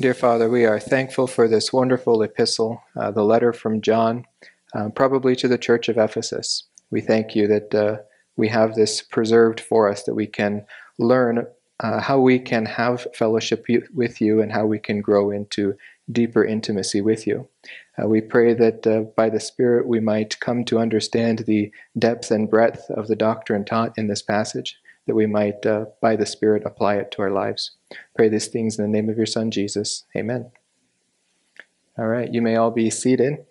Dear Father, we are thankful for this wonderful epistle, uh, the letter from John, uh, probably to the church of Ephesus. We thank you that uh, we have this preserved for us, that we can learn uh, how we can have fellowship with you and how we can grow into deeper intimacy with you. Uh, we pray that uh, by the Spirit we might come to understand the depth and breadth of the doctrine taught in this passage, that we might, uh, by the Spirit, apply it to our lives. Pray these things in the name of your Son, Jesus. Amen. All right, you may all be seated.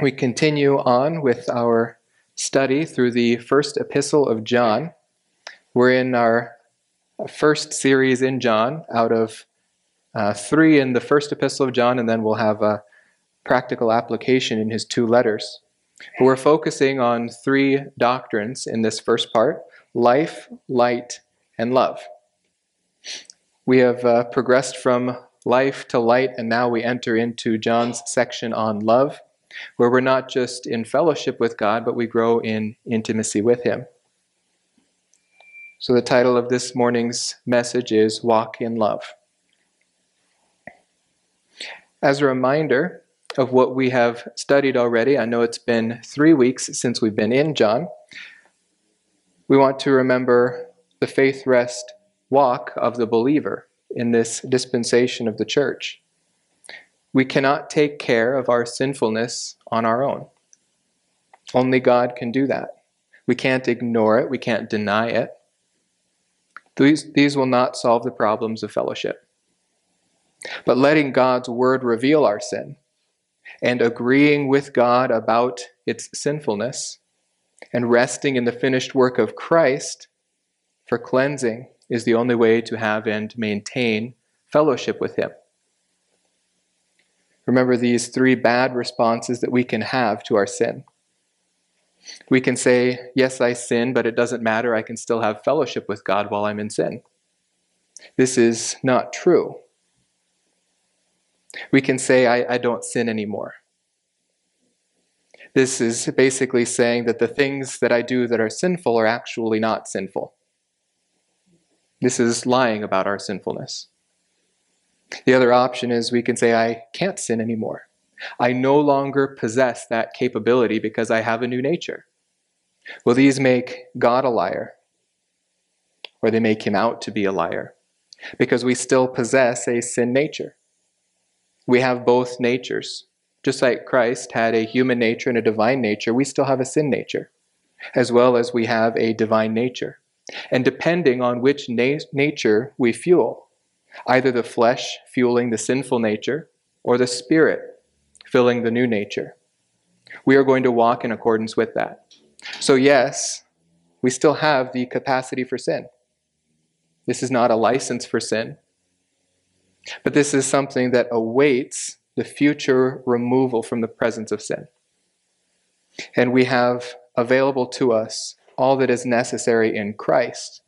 We continue on with our study through the first epistle of John. We're in our first series in John out of uh, three in the first epistle of John, and then we'll have a practical application in his two letters. But We're focusing on three doctrines in this first part life, light, and love. We have uh, progressed from life to light, and now we enter into John's section on love, where we're not just in fellowship with God, but we grow in intimacy with Him. So, the title of this morning's message is Walk in Love. As a reminder of what we have studied already, I know it's been three weeks since we've been in John. We want to remember the faith rest walk of the believer in this dispensation of the church. We cannot take care of our sinfulness on our own. Only God can do that. We can't ignore it, we can't deny it. These, these will not solve the problems of fellowship. But letting God's word reveal our sin and agreeing with God about its sinfulness and resting in the finished work of Christ for cleansing is the only way to have and maintain fellowship with Him. Remember these three bad responses that we can have to our sin. We can say, Yes, I sin, but it doesn't matter. I can still have fellowship with God while I'm in sin. This is not true. We can say, I, I don't sin anymore. This is basically saying that the things that I do that are sinful are actually not sinful. This is lying about our sinfulness. The other option is we can say, I can't sin anymore. I no longer possess that capability because I have a new nature. Will these make God a liar? Or they make him out to be a liar? Because we still possess a sin nature. We have both natures. Just like Christ had a human nature and a divine nature, we still have a sin nature, as well as we have a divine nature. And depending on which na- nature we fuel, either the flesh fueling the sinful nature or the spirit filling the new nature, we are going to walk in accordance with that. So, yes, we still have the capacity for sin. This is not a license for sin. But this is something that awaits the future removal from the presence of sin. And we have available to us all that is necessary in Christ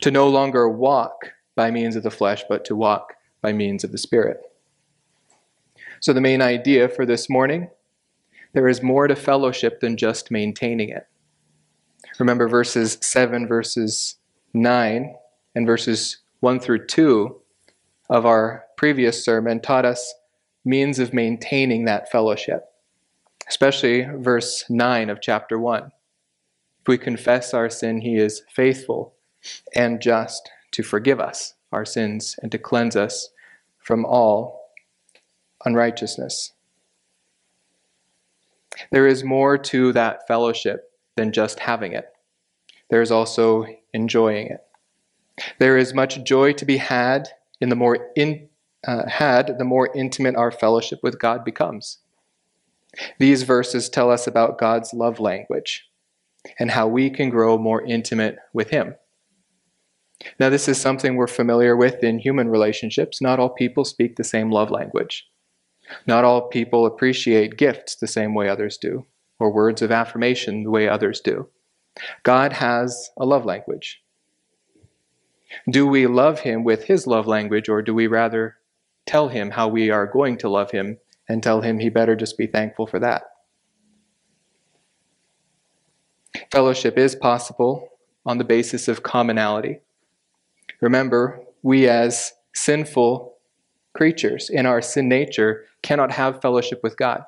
to no longer walk by means of the flesh, but to walk by means of the Spirit. So, the main idea for this morning there is more to fellowship than just maintaining it. Remember verses 7, verses 9, and verses 1 through 2 of our previous sermon taught us means of maintaining that fellowship, especially verse 9 of chapter 1. If we confess our sin, he is faithful and just to forgive us our sins and to cleanse us from all unrighteousness. There is more to that fellowship than just having it. There is also enjoying it. There is much joy to be had in the more in, uh, had, the more intimate our fellowship with God becomes. These verses tell us about God's love language and how we can grow more intimate with Him. Now, this is something we're familiar with in human relationships. Not all people speak the same love language. Not all people appreciate gifts the same way others do, or words of affirmation the way others do. God has a love language. Do we love him with his love language, or do we rather tell him how we are going to love him and tell him he better just be thankful for that? Fellowship is possible on the basis of commonality. Remember, we as sinful creatures in our sin nature cannot have fellowship with God.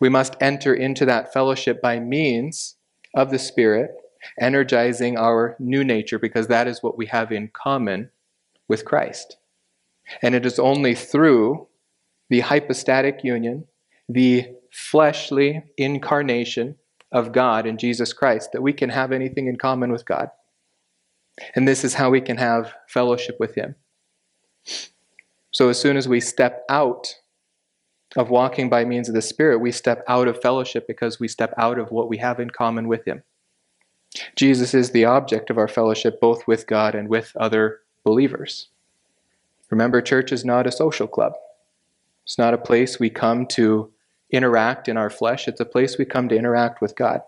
We must enter into that fellowship by means of the Spirit, energizing our new nature, because that is what we have in common with Christ. And it is only through the hypostatic union, the fleshly incarnation of God in Jesus Christ, that we can have anything in common with God. And this is how we can have fellowship with Him. So as soon as we step out of walking by means of the Spirit, we step out of fellowship because we step out of what we have in common with Him. Jesus is the object of our fellowship both with God and with other believers. Remember, church is not a social club. It's not a place we come to interact in our flesh, it's a place we come to interact with God.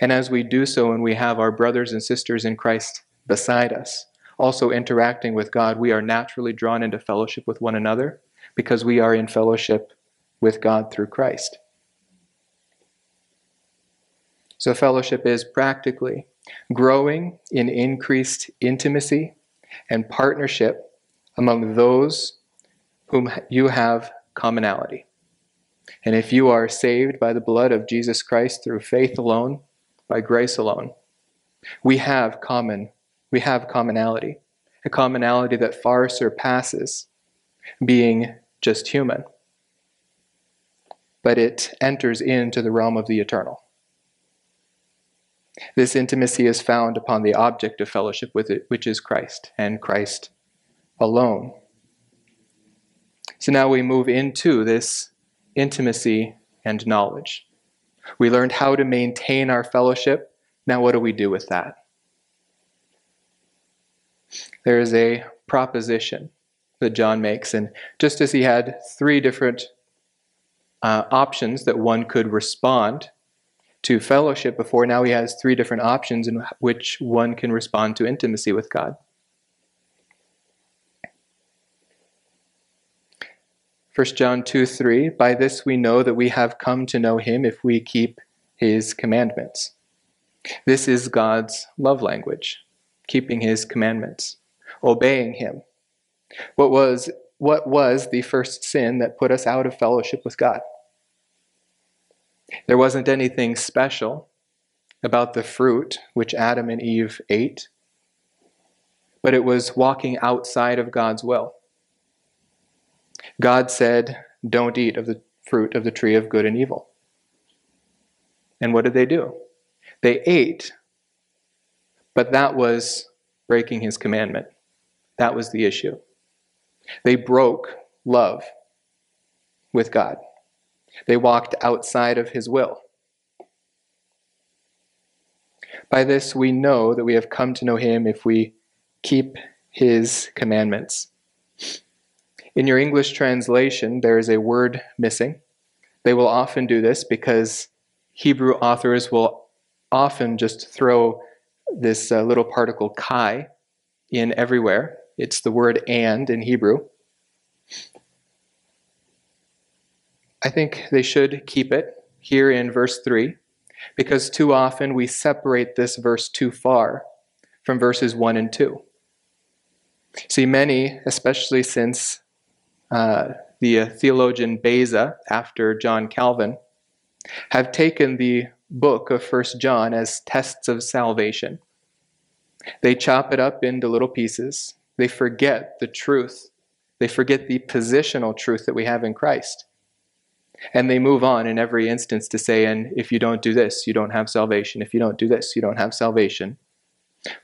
And as we do so, and we have our brothers and sisters in Christ beside us, also interacting with God, we are naturally drawn into fellowship with one another because we are in fellowship with God through Christ. So, fellowship is practically growing in increased intimacy and partnership among those whom you have commonality. And if you are saved by the blood of Jesus Christ through faith alone, by grace alone, we have common we have commonality, a commonality that far surpasses being just human. But it enters into the realm of the eternal. This intimacy is found upon the object of fellowship with it, which is Christ and Christ alone. So now we move into this intimacy and knowledge. We learned how to maintain our fellowship. Now, what do we do with that? There is a proposition that John makes, and just as he had three different uh, options that one could respond to fellowship before, now he has three different options in which one can respond to intimacy with God. 1 John 2 3, by this we know that we have come to know him if we keep his commandments. This is God's love language, keeping his commandments, obeying him. What was, what was the first sin that put us out of fellowship with God? There wasn't anything special about the fruit which Adam and Eve ate, but it was walking outside of God's will. God said, Don't eat of the fruit of the tree of good and evil. And what did they do? They ate, but that was breaking his commandment. That was the issue. They broke love with God, they walked outside of his will. By this, we know that we have come to know him if we keep his commandments. In your English translation, there is a word missing. They will often do this because Hebrew authors will often just throw this uh, little particle kai in everywhere. It's the word and in Hebrew. I think they should keep it here in verse 3 because too often we separate this verse too far from verses 1 and 2. See, many, especially since uh, the uh, theologian Beza, after John Calvin, have taken the book of First John as tests of salvation. They chop it up into little pieces. They forget the truth. They forget the positional truth that we have in Christ. And they move on in every instance to say, and if you don't do this, you don't have salvation. If you don't do this, you don't have salvation.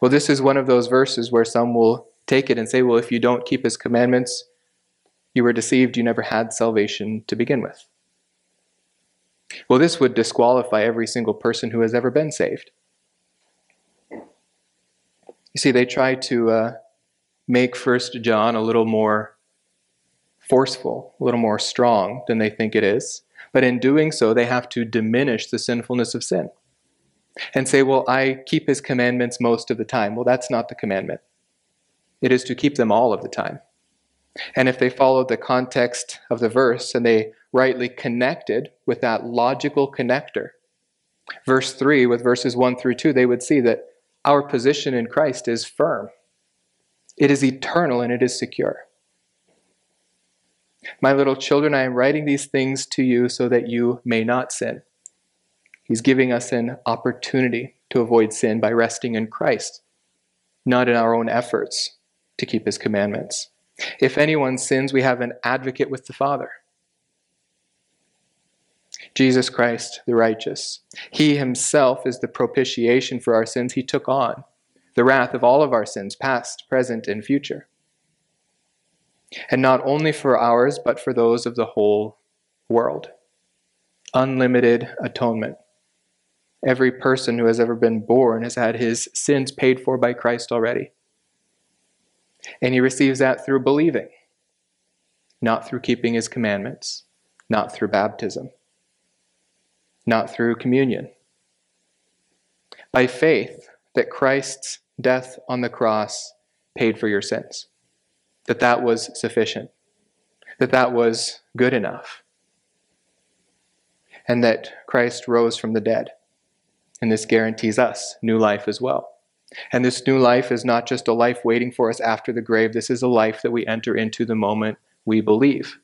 Well, this is one of those verses where some will take it and say, well, if you don't keep his commandments, you were deceived, you never had salvation to begin with. Well, this would disqualify every single person who has ever been saved. You see, they try to uh, make First John a little more forceful, a little more strong than they think it is. But in doing so, they have to diminish the sinfulness of sin and say, Well, I keep his commandments most of the time. Well, that's not the commandment. It is to keep them all of the time. And if they followed the context of the verse and they rightly connected with that logical connector, verse 3 with verses 1 through 2, they would see that our position in Christ is firm, it is eternal, and it is secure. My little children, I am writing these things to you so that you may not sin. He's giving us an opportunity to avoid sin by resting in Christ, not in our own efforts to keep his commandments. If anyone sins, we have an advocate with the Father. Jesus Christ, the righteous. He himself is the propitiation for our sins. He took on the wrath of all of our sins, past, present, and future. And not only for ours, but for those of the whole world. Unlimited atonement. Every person who has ever been born has had his sins paid for by Christ already. And he receives that through believing, not through keeping his commandments, not through baptism, not through communion. By faith that Christ's death on the cross paid for your sins, that that was sufficient, that that was good enough, and that Christ rose from the dead and this guarantees us new life as well. And this new life is not just a life waiting for us after the grave, this is a life that we enter into the moment we believe.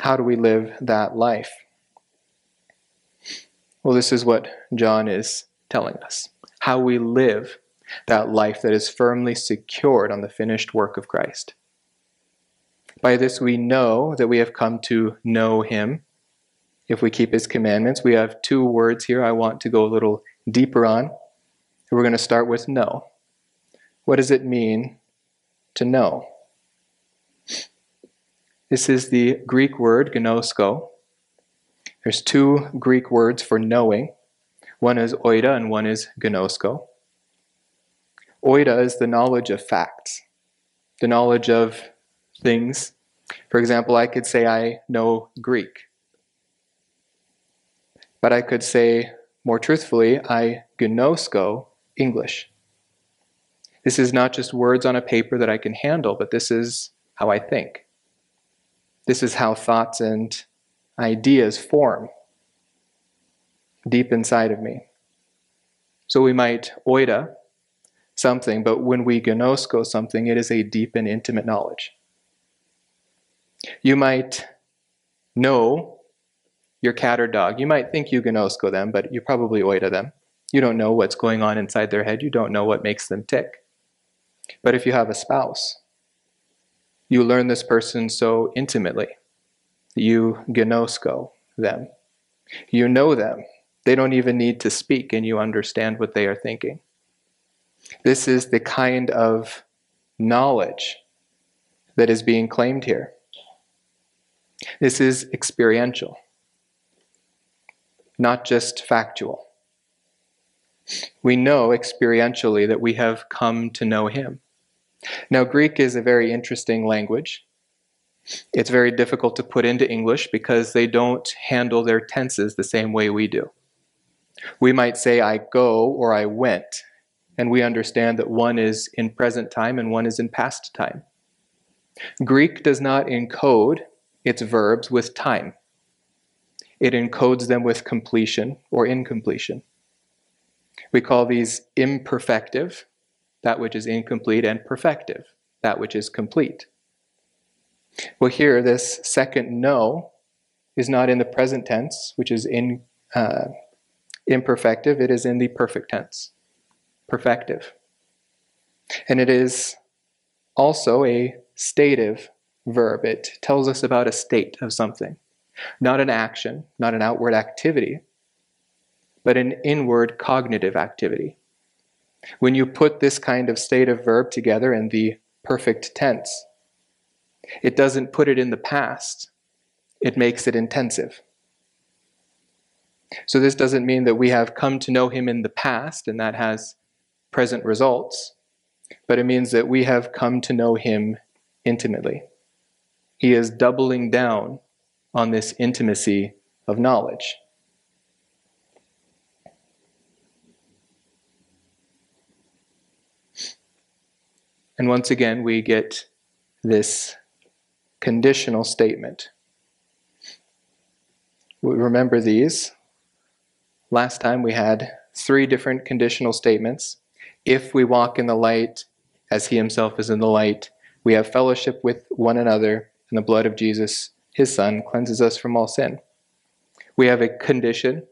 How do we live that life? Well, this is what John is telling us how we live that life that is firmly secured on the finished work of Christ. By this we know that we have come to know him if we keep his commandments. We have two words here I want to go a little deeper on. We're going to start with know. What does it mean to know? This is the Greek word gnosko. There's two Greek words for knowing. One is oida and one is gnosko. Oida is the knowledge of facts, the knowledge of things. For example, I could say I know Greek. But I could say more truthfully, I gnosko English. This is not just words on a paper that I can handle, but this is how I think. This is how thoughts and ideas form deep inside of me. So we might oida something, but when we gnosko something, it is a deep and intimate knowledge. You might know your cat or dog. You might think you gnosko them, but you probably oida them. You don't know what's going on inside their head. You don't know what makes them tick. But if you have a spouse, you learn this person so intimately. You gnosko them. You know them. They don't even need to speak, and you understand what they are thinking. This is the kind of knowledge that is being claimed here. This is experiential not just factual. We know experientially that we have come to know Him. Now, Greek is a very interesting language. It's very difficult to put into English because they don't handle their tenses the same way we do. We might say, I go or I went, and we understand that one is in present time and one is in past time. Greek does not encode its verbs with time it encodes them with completion or incompletion. We call these imperfective, that which is incomplete, and perfective, that which is complete. Well, here, this second no is not in the present tense, which is in uh, imperfective, it is in the perfect tense, perfective. And it is also a stative verb. It tells us about a state of something. Not an action, not an outward activity, but an inward cognitive activity. When you put this kind of stative verb together in the perfect tense, it doesn't put it in the past, it makes it intensive. So, this doesn't mean that we have come to know Him in the past and that has present results, but it means that we have come to know Him intimately. He is doubling down on this intimacy of knowledge. And once again, we get this conditional statement. We remember these. Last time we had three different conditional statements. If we walk in the light as he himself is in the light, we have fellowship with one another, and the blood of Jesus, his Son, cleanses us from all sin. We have a condition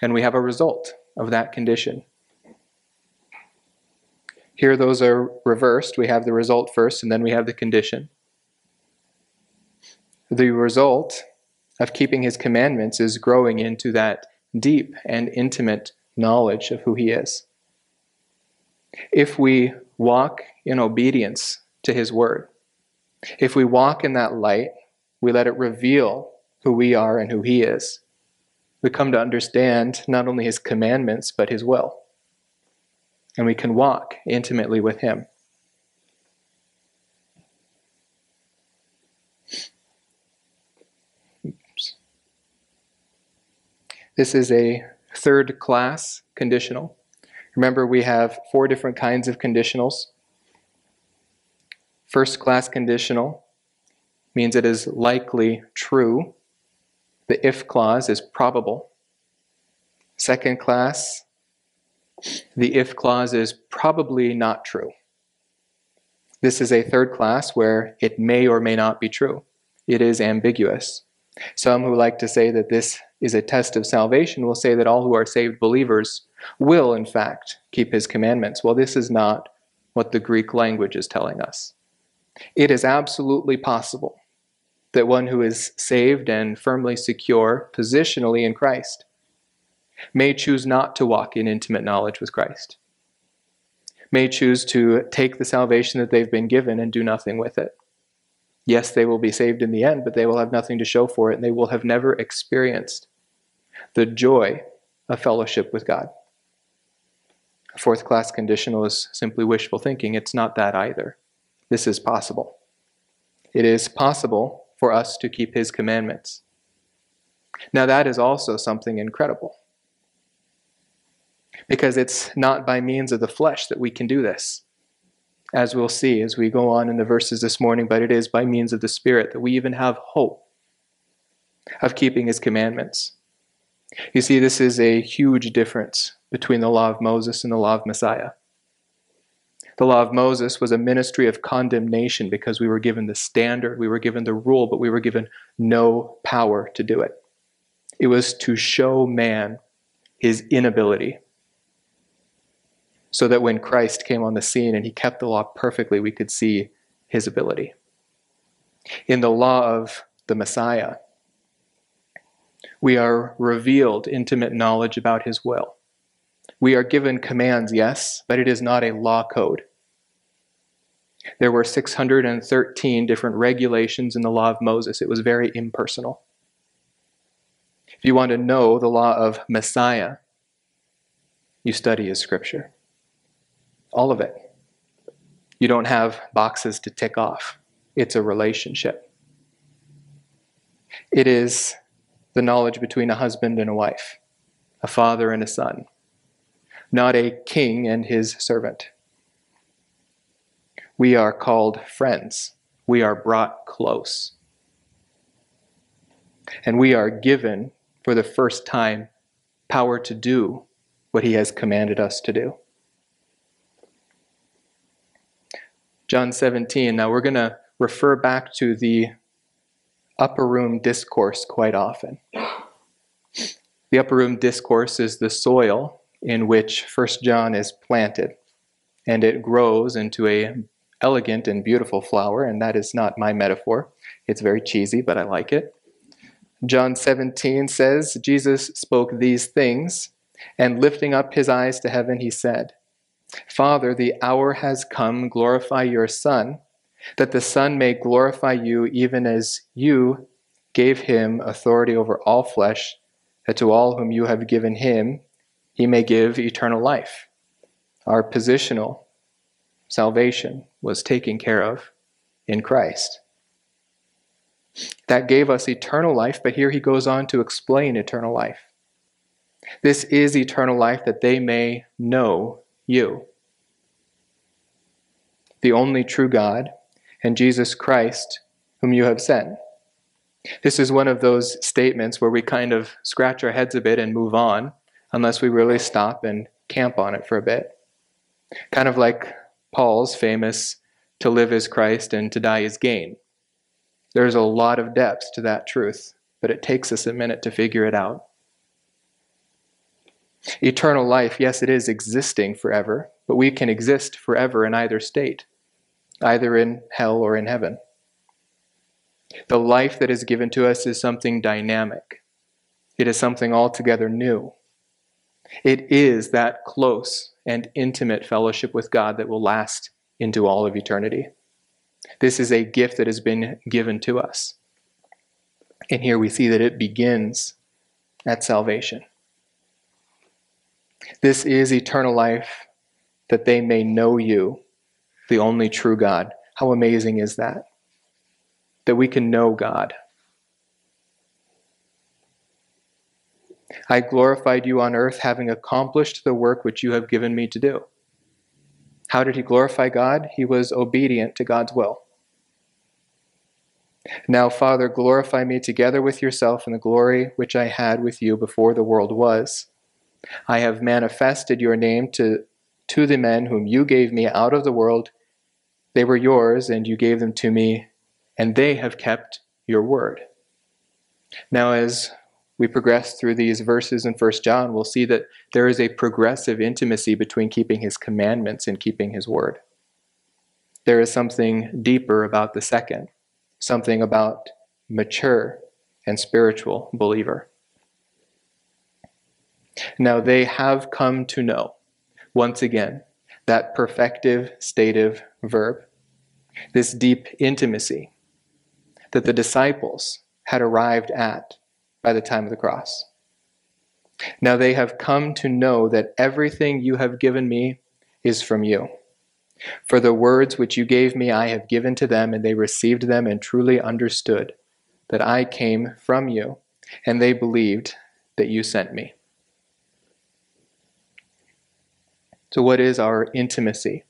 and we have a result of that condition. Here, those are reversed. We have the result first, and then we have the condition. The result of keeping his commandments is growing into that deep and intimate knowledge of who he is. If we walk in obedience to his word, if we walk in that light, we let it reveal who we are and who he is. We come to understand not only his commandments, but his will. And we can walk intimately with him. Oops. This is a third class conditional. Remember, we have four different kinds of conditionals. First class conditional means it is likely true. The if clause is probable. Second class, the if clause is probably not true. This is a third class where it may or may not be true. It is ambiguous. Some who like to say that this is a test of salvation will say that all who are saved believers will, in fact, keep his commandments. Well, this is not what the Greek language is telling us. It is absolutely possible that one who is saved and firmly secure positionally in Christ may choose not to walk in intimate knowledge with Christ, may choose to take the salvation that they've been given and do nothing with it. Yes, they will be saved in the end, but they will have nothing to show for it, and they will have never experienced the joy of fellowship with God. A fourth class conditional is simply wishful thinking. It's not that either. This is possible. It is possible for us to keep His commandments. Now, that is also something incredible. Because it's not by means of the flesh that we can do this, as we'll see as we go on in the verses this morning, but it is by means of the Spirit that we even have hope of keeping His commandments. You see, this is a huge difference between the law of Moses and the law of Messiah. The law of Moses was a ministry of condemnation because we were given the standard, we were given the rule, but we were given no power to do it. It was to show man his inability. So that when Christ came on the scene and he kept the law perfectly, we could see his ability. In the law of the Messiah, we are revealed intimate knowledge about His will. We are given commands, yes, but it is not a law code. There were 613 different regulations in the law of Moses. It was very impersonal. If you want to know the law of Messiah, you study his scripture. All of it. You don't have boxes to tick off, it's a relationship. It is the knowledge between a husband and a wife, a father and a son, not a king and his servant. We are called friends. We are brought close. And we are given, for the first time, power to do what he has commanded us to do. John 17. Now we're going to refer back to the upper room discourse quite often. The upper room discourse is the soil in which First John is planted, and it grows into a elegant and beautiful flower, and that is not my metaphor. It's very cheesy, but I like it. John 17 says, Jesus spoke these things, and lifting up his eyes to heaven, he said, Father, the hour has come, glorify your Son that the Son may glorify you even as you gave him authority over all flesh, that to all whom you have given him, he may give eternal life. Our positional salvation was taken care of in Christ. That gave us eternal life, but here he goes on to explain eternal life. This is eternal life that they may know you, the only true God and Jesus Christ, whom you have sent. This is one of those statements where we kind of scratch our heads a bit and move on, unless we really stop and camp on it for a bit. Kind of like Paul's famous to live is Christ and to die is gain. There's a lot of depth to that truth, but it takes us a minute to figure it out. Eternal life, yes, it is existing forever, but we can exist forever in either state, either in hell or in heaven. The life that is given to us is something dynamic, it is something altogether new. It is that close and intimate fellowship with God that will last into all of eternity. This is a gift that has been given to us. And here we see that it begins at salvation. This is eternal life, that they may know you, the only true God. How amazing is that? That we can know God. I glorified you on earth, having accomplished the work which you have given me to do. How did he glorify God? He was obedient to God's will. Now, Father, glorify me together with yourself in the glory which I had with you before the world was. I have manifested your name to, to the men whom you gave me out of the world. They were yours, and you gave them to me, and they have kept your word. Now, as we progress through these verses in 1 John, we'll see that there is a progressive intimacy between keeping his commandments and keeping his word. There is something deeper about the second, something about mature and spiritual believer. Now they have come to know, once again, that perfective stative verb, this deep intimacy that the disciples had arrived at by the time of the cross. Now they have come to know that everything you have given me is from you. For the words which you gave me I have given to them, and they received them and truly understood that I came from you, and they believed that you sent me. So, what is our intimacy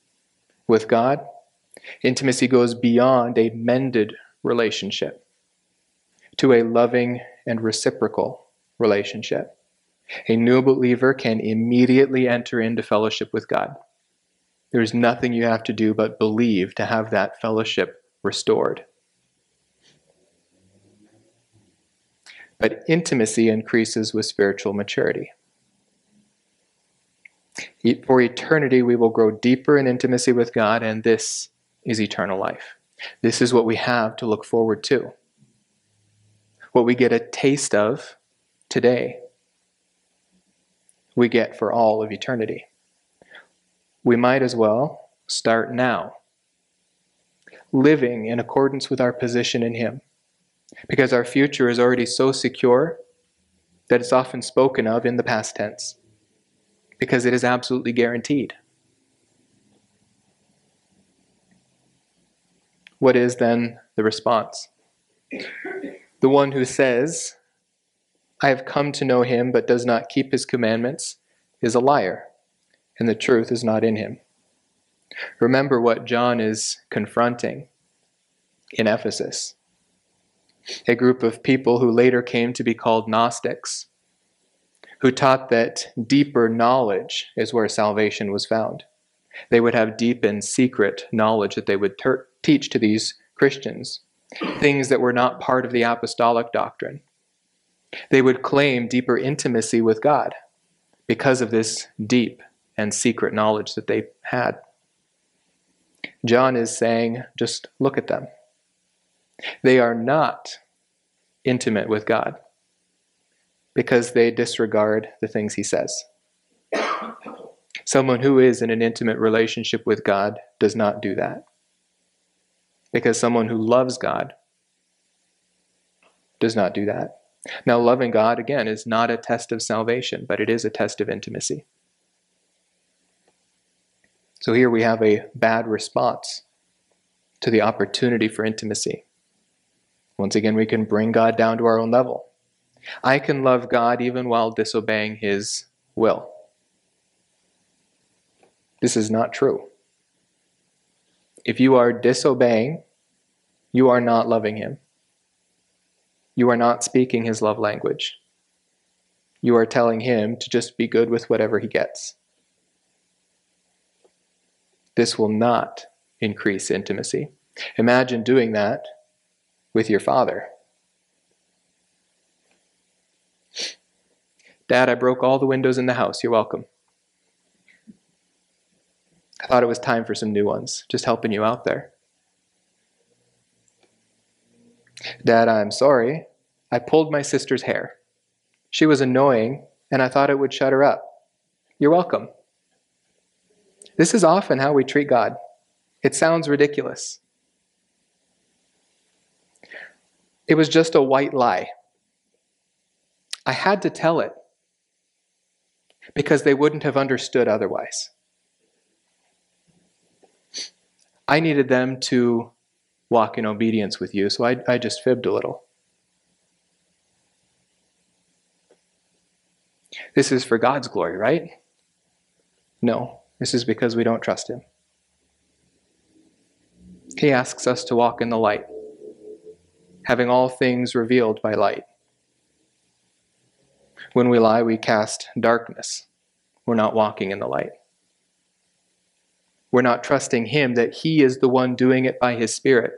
with God? Intimacy goes beyond a mended relationship to a loving and reciprocal relationship. A new believer can immediately enter into fellowship with God. There's nothing you have to do but believe to have that fellowship restored. But intimacy increases with spiritual maturity. For eternity, we will grow deeper in intimacy with God, and this is eternal life. This is what we have to look forward to what we get a taste of today, we get for all of eternity. We might as well start now, living in accordance with our position in Him, because our future is already so secure that it's often spoken of in the past tense, because it is absolutely guaranteed. What is then the response? The one who says, I have come to know him but does not keep his commandments is a liar, and the truth is not in him. Remember what John is confronting in Ephesus a group of people who later came to be called Gnostics, who taught that deeper knowledge is where salvation was found. They would have deep and secret knowledge that they would ter- teach to these Christians things that were not part of the apostolic doctrine. They would claim deeper intimacy with God because of this deep and secret knowledge that they had. John is saying, just look at them. They are not intimate with God because they disregard the things he says. Someone who is in an intimate relationship with God does not do that because someone who loves God does not do that. Now, loving God, again, is not a test of salvation, but it is a test of intimacy. So here we have a bad response to the opportunity for intimacy. Once again, we can bring God down to our own level. I can love God even while disobeying His will. This is not true. If you are disobeying, you are not loving him. You are not speaking his love language. You are telling him to just be good with whatever he gets. This will not increase intimacy. Imagine doing that with your father. Dad, I broke all the windows in the house. You're welcome. I thought it was time for some new ones. Just helping you out there. Dad, I'm sorry. I pulled my sister's hair. She was annoying, and I thought it would shut her up. You're welcome. This is often how we treat God. It sounds ridiculous. It was just a white lie. I had to tell it because they wouldn't have understood otherwise. I needed them to walk in obedience with you, so I, I just fibbed a little. This is for God's glory, right? No, this is because we don't trust Him. He asks us to walk in the light, having all things revealed by light. When we lie, we cast darkness. We're not walking in the light. We're not trusting Him that He is the one doing it by His Spirit,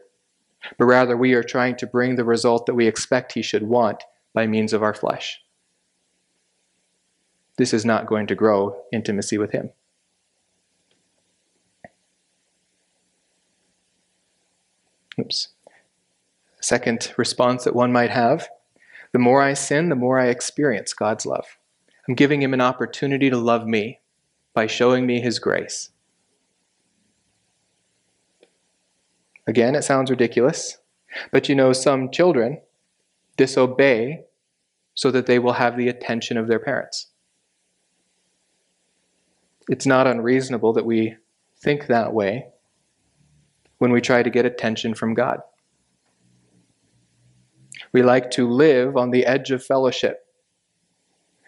but rather we are trying to bring the result that we expect He should want by means of our flesh. This is not going to grow intimacy with Him. Oops. Second response that one might have the more I sin, the more I experience God's love. I'm giving Him an opportunity to love me by showing me His grace. Again, it sounds ridiculous, but you know, some children disobey so that they will have the attention of their parents. It's not unreasonable that we think that way when we try to get attention from God. We like to live on the edge of fellowship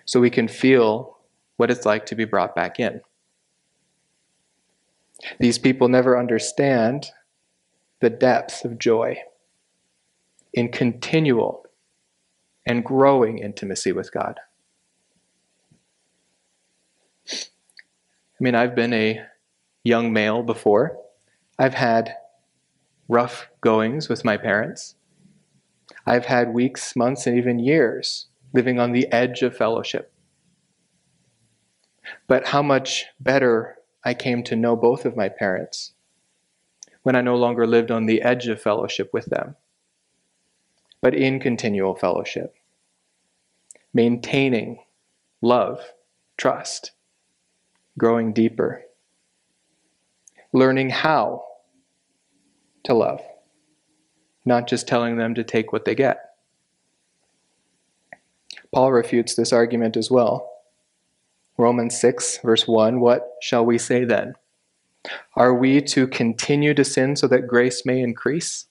so we can feel what it's like to be brought back in. These people never understand the depth of joy in continual and growing intimacy with God. I mean, I've been a young male before. I've had rough goings with my parents. I've had weeks, months, and even years living on the edge of fellowship. But how much better I came to know both of my parents when I no longer lived on the edge of fellowship with them, but in continual fellowship, maintaining love, trust, growing deeper, learning how to love, not just telling them to take what they get. Paul refutes this argument as well. Romans 6, verse 1 What shall we say then? Are we to continue to sin so that grace may increase?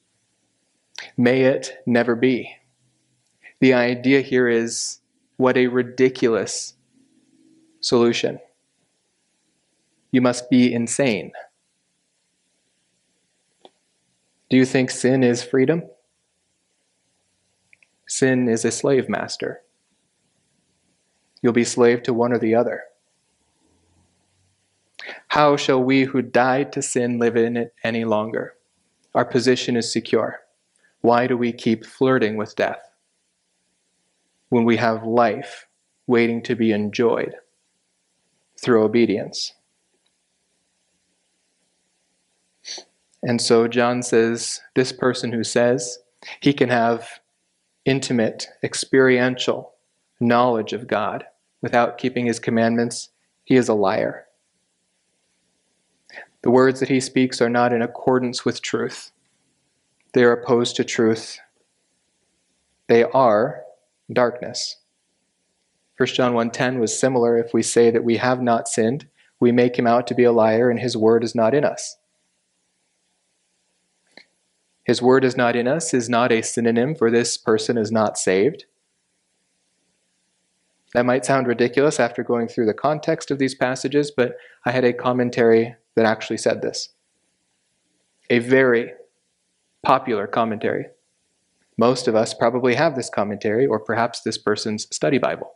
May it never be. The idea here is what a ridiculous solution. You must be insane. Do you think sin is freedom? Sin is a slave master. You'll be slave to one or the other. How shall we who died to sin live in it any longer? Our position is secure. Why do we keep flirting with death when we have life waiting to be enjoyed through obedience? And so John says this person who says he can have intimate, experiential knowledge of God without keeping his commandments, he is a liar. The words that he speaks are not in accordance with truth. They are opposed to truth. They are darkness. 1 John 1:10 was similar if we say that we have not sinned, we make him out to be a liar and his word is not in us. His word is not in us is not a synonym for this person is not saved. That might sound ridiculous after going through the context of these passages, but I had a commentary that actually said this. A very popular commentary. Most of us probably have this commentary, or perhaps this person's study Bible.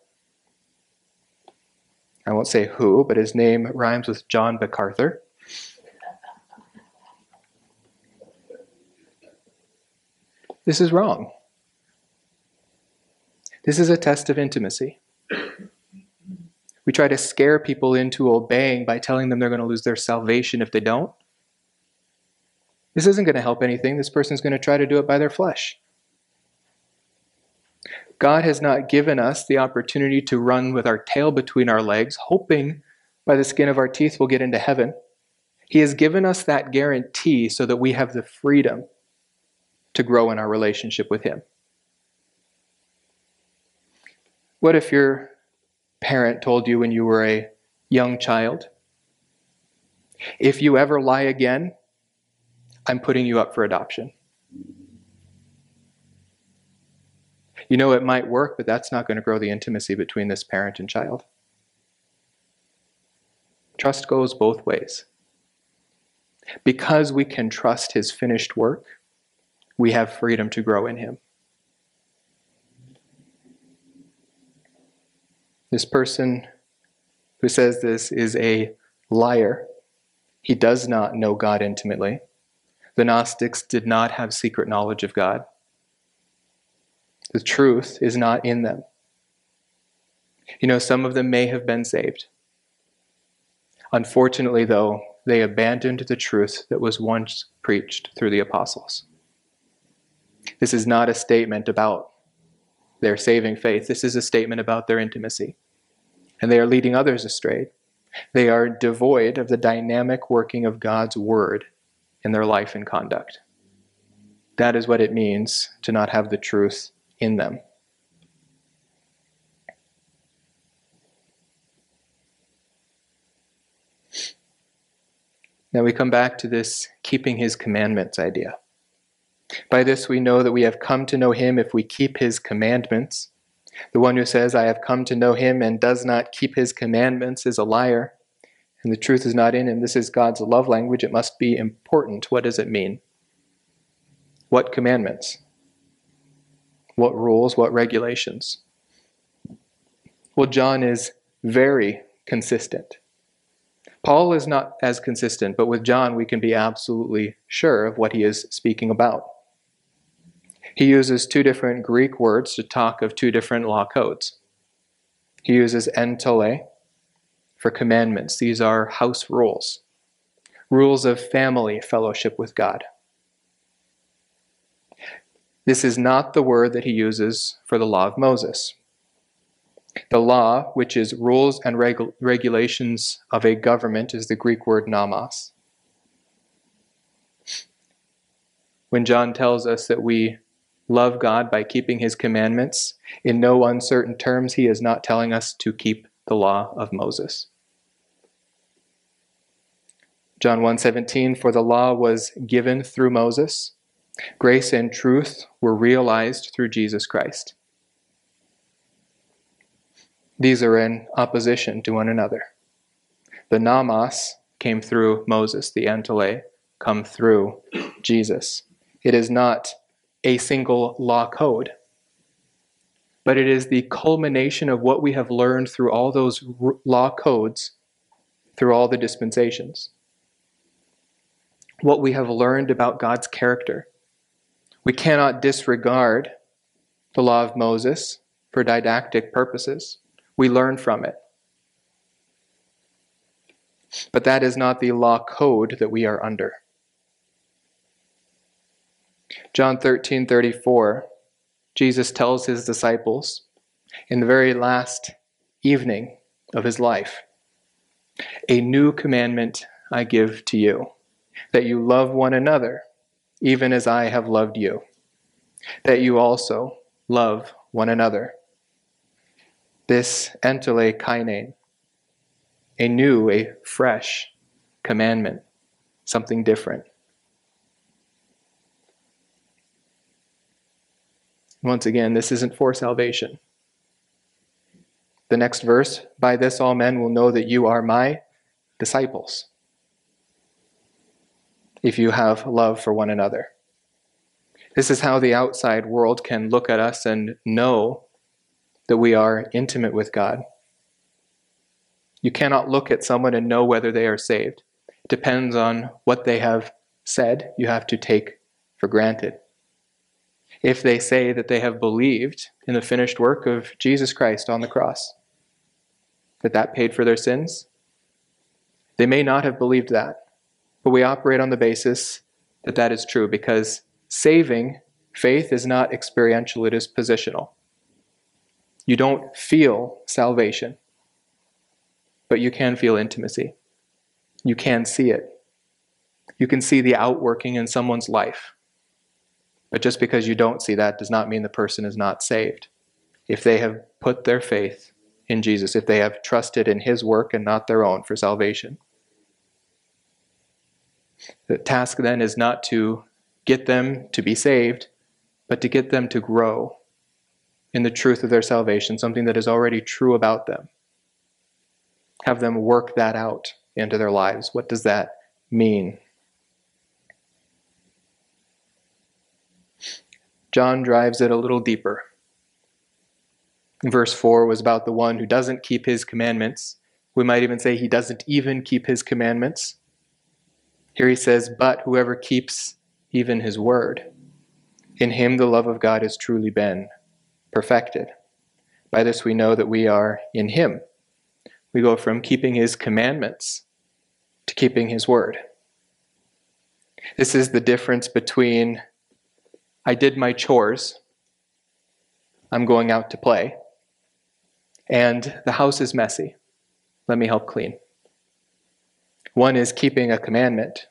I won't say who, but his name rhymes with John MacArthur. This is wrong. This is a test of intimacy. We try to scare people into obeying by telling them they're going to lose their salvation if they don't. This isn't going to help anything. This person's going to try to do it by their flesh. God has not given us the opportunity to run with our tail between our legs, hoping by the skin of our teeth we'll get into heaven. He has given us that guarantee so that we have the freedom to grow in our relationship with Him. What if your parent told you when you were a young child, if you ever lie again, I'm putting you up for adoption? You know, it might work, but that's not going to grow the intimacy between this parent and child. Trust goes both ways. Because we can trust his finished work, we have freedom to grow in him. This person who says this is a liar. He does not know God intimately. The Gnostics did not have secret knowledge of God. The truth is not in them. You know, some of them may have been saved. Unfortunately, though, they abandoned the truth that was once preached through the apostles. This is not a statement about their saving faith. This is a statement about their intimacy. And they are leading others astray. They are devoid of the dynamic working of God's word in their life and conduct. That is what it means to not have the truth in them. Now we come back to this keeping his commandments idea. By this we know that we have come to know him if we keep his commandments. The one who says, I have come to know him and does not keep his commandments is a liar, and the truth is not in him. This is God's love language. It must be important. What does it mean? What commandments? What rules? What regulations? Well, John is very consistent. Paul is not as consistent, but with John, we can be absolutely sure of what he is speaking about. He uses two different Greek words to talk of two different law codes. He uses entole for commandments, these are house rules, rules of family fellowship with God. This is not the word that he uses for the law of Moses. The law, which is rules and regu- regulations of a government, is the Greek word nomos. When John tells us that we love God by keeping his commandments, in no uncertain terms, he is not telling us to keep the law of Moses. John 1:17 for the law was given through Moses grace and truth were realized through Jesus Christ these are in opposition to one another. The nomos came through Moses, the entole come through Jesus. It is not a single law code, but it is the culmination of what we have learned through all those law codes, through all the dispensations. What we have learned about God's character. We cannot disregard the law of Moses for didactic purposes. We learn from it. But that is not the law code that we are under. John 13 34, Jesus tells his disciples in the very last evening of his life A new commandment I give to you, that you love one another, even as I have loved you, that you also love one another this kainein, a new, a fresh commandment, something different. Once again, this isn't for salvation. The next verse, by this all men will know that you are my disciples, if you have love for one another. This is how the outside world can look at us and know that we are intimate with God. You cannot look at someone and know whether they are saved. It depends on what they have said, you have to take for granted. If they say that they have believed in the finished work of Jesus Christ on the cross, that that paid for their sins. They may not have believed that, but we operate on the basis that that is true because saving faith is not experiential, it is positional. You don't feel salvation, but you can feel intimacy. You can see it. You can see the outworking in someone's life. But just because you don't see that does not mean the person is not saved. If they have put their faith in Jesus, if they have trusted in his work and not their own for salvation. The task then is not to get them to be saved, but to get them to grow in the truth of their salvation, something that is already true about them. Have them work that out into their lives. What does that mean? John drives it a little deeper. Verse 4 was about the one who doesn't keep his commandments. We might even say he doesn't even keep his commandments. Here he says, But whoever keeps even his word, in him the love of God has truly been perfected. By this we know that we are in him. We go from keeping his commandments to keeping his word. This is the difference between I did my chores, I'm going out to play, and the house is messy. Let me help clean. One is keeping a commandment,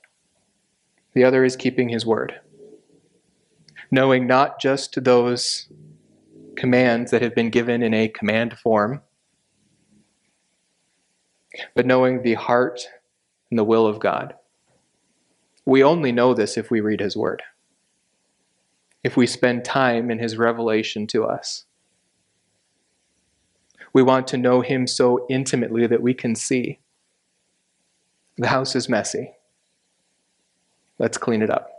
the other is keeping his word. Knowing not just those commands that have been given in a command form, but knowing the heart and the will of God. We only know this if we read his word if we spend time in his revelation to us. We want to know him so intimately that we can see. The house is messy. Let's clean it up.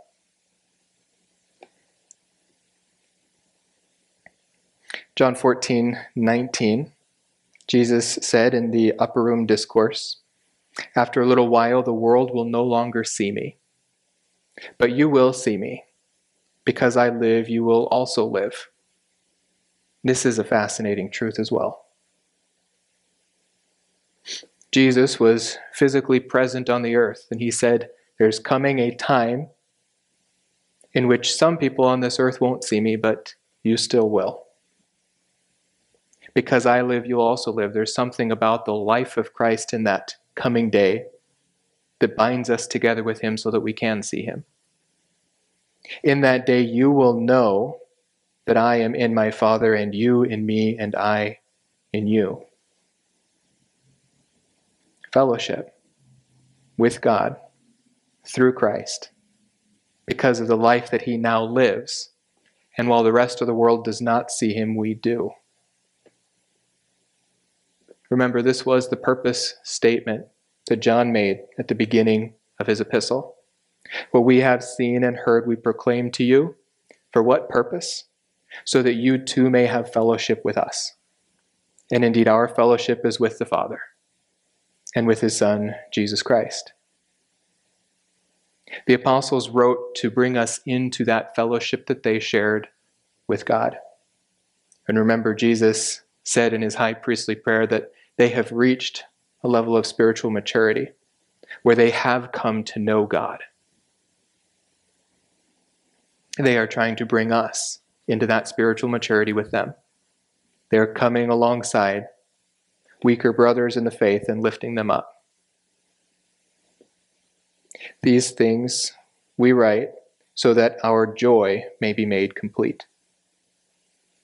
John 14, 19, Jesus said in the upper room discourse, After a little while, the world will no longer see me, but you will see me because I live, you will also live. This is a fascinating truth as well. Jesus was physically present on the earth, and he said, There's coming a time in which some people on this earth won't see me, but you still will. Because I live, you'll also live. There's something about the life of Christ in that coming day that binds us together with him so that we can see him. In that day you will know that I am in my Father, and you in me, and I in you. Fellowship with God through Christ because of the life that he now lives. And while the rest of the world does not see him, we do. Remember, this was the purpose statement that John made at the beginning of his epistle. What we have seen and heard we proclaim to you. For what purpose? So that you too may have fellowship with us. And indeed, our fellowship is with the Father and with his Son, Jesus Christ. The apostles wrote to bring us into that fellowship that they shared with God. And remember, Jesus said in his high priestly prayer that they have reached a level of spiritual maturity where they have come to know God they are trying to bring us into that spiritual maturity with them. They're coming alongside weaker brothers in the faith and lifting them up. These things we write so that our joy may be made complete.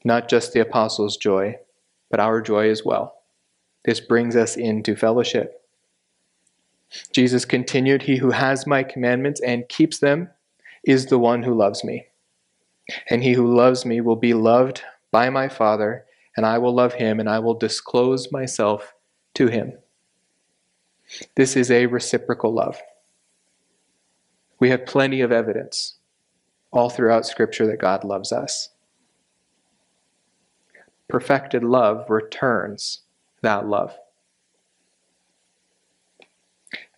Not just the apostles' joy, but our joy as well. This brings us into fellowship. Jesus continued, He who has my commandments and keeps them is the one who loves me. And he who loves me will be loved by my Father, and I will love him, and I will disclose myself to him. This is a reciprocal love. We have plenty of evidence all throughout Scripture that God loves us. Perfected love returns that love.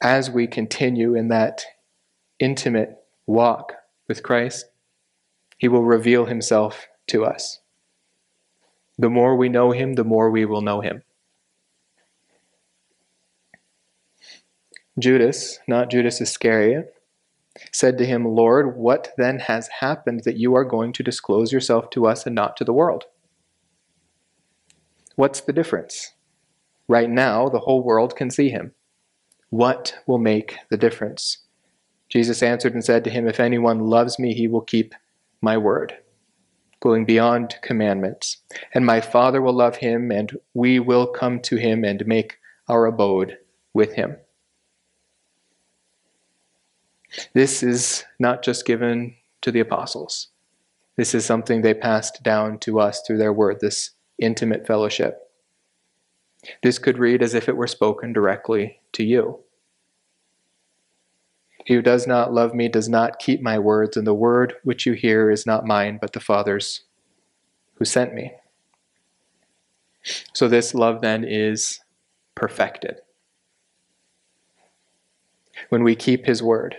As we continue in that intimate walk with Christ, he will reveal himself to us. The more we know him, the more we will know him. Judas, not Judas Iscariot, said to him, Lord, what then has happened that you are going to disclose yourself to us and not to the world? What's the difference? Right now, the whole world can see him. What will make the difference? Jesus answered and said to him, If anyone loves me, he will keep my word, going beyond commandments. And my Father will love him, and we will come to him and make our abode with him. This is not just given to the apostles. This is something they passed down to us through their word, this intimate fellowship. This could read as if it were spoken directly to you. He who does not love me does not keep my words, and the word which you hear is not mine, but the Father's who sent me. So this love then is perfected. When we keep his word,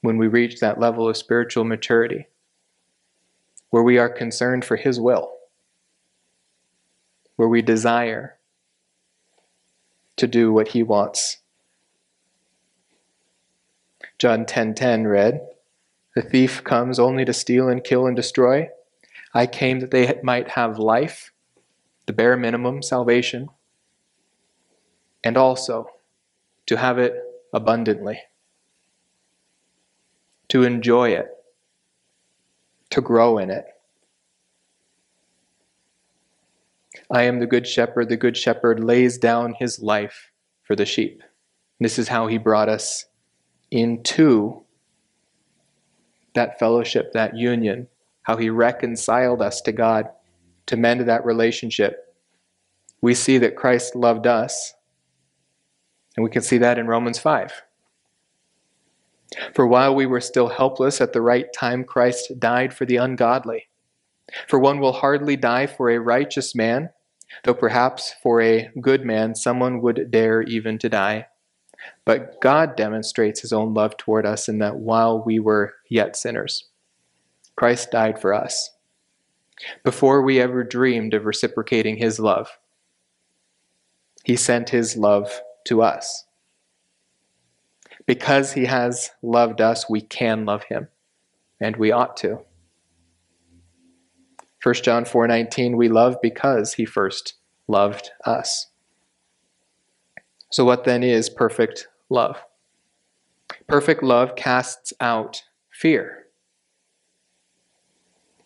when we reach that level of spiritual maturity, where we are concerned for his will, where we desire to do what he wants John 10:10 read, "The thief comes only to steal and kill and destroy. I came that they might have life, the bare minimum, salvation, and also to have it abundantly, to enjoy it, to grow in it. I am the good shepherd. The good shepherd lays down his life for the sheep. This is how he brought us into that fellowship, that union, how he reconciled us to God to mend that relationship. We see that Christ loved us, and we can see that in Romans 5. For while we were still helpless, at the right time Christ died for the ungodly. For one will hardly die for a righteous man, though perhaps for a good man someone would dare even to die. But God demonstrates his own love toward us in that while we were yet sinners, Christ died for us. Before we ever dreamed of reciprocating his love, he sent his love to us. Because he has loved us, we can love him, and we ought to. 1 John 4:19 we love because he first loved us. So, what then is perfect love? Perfect love casts out fear.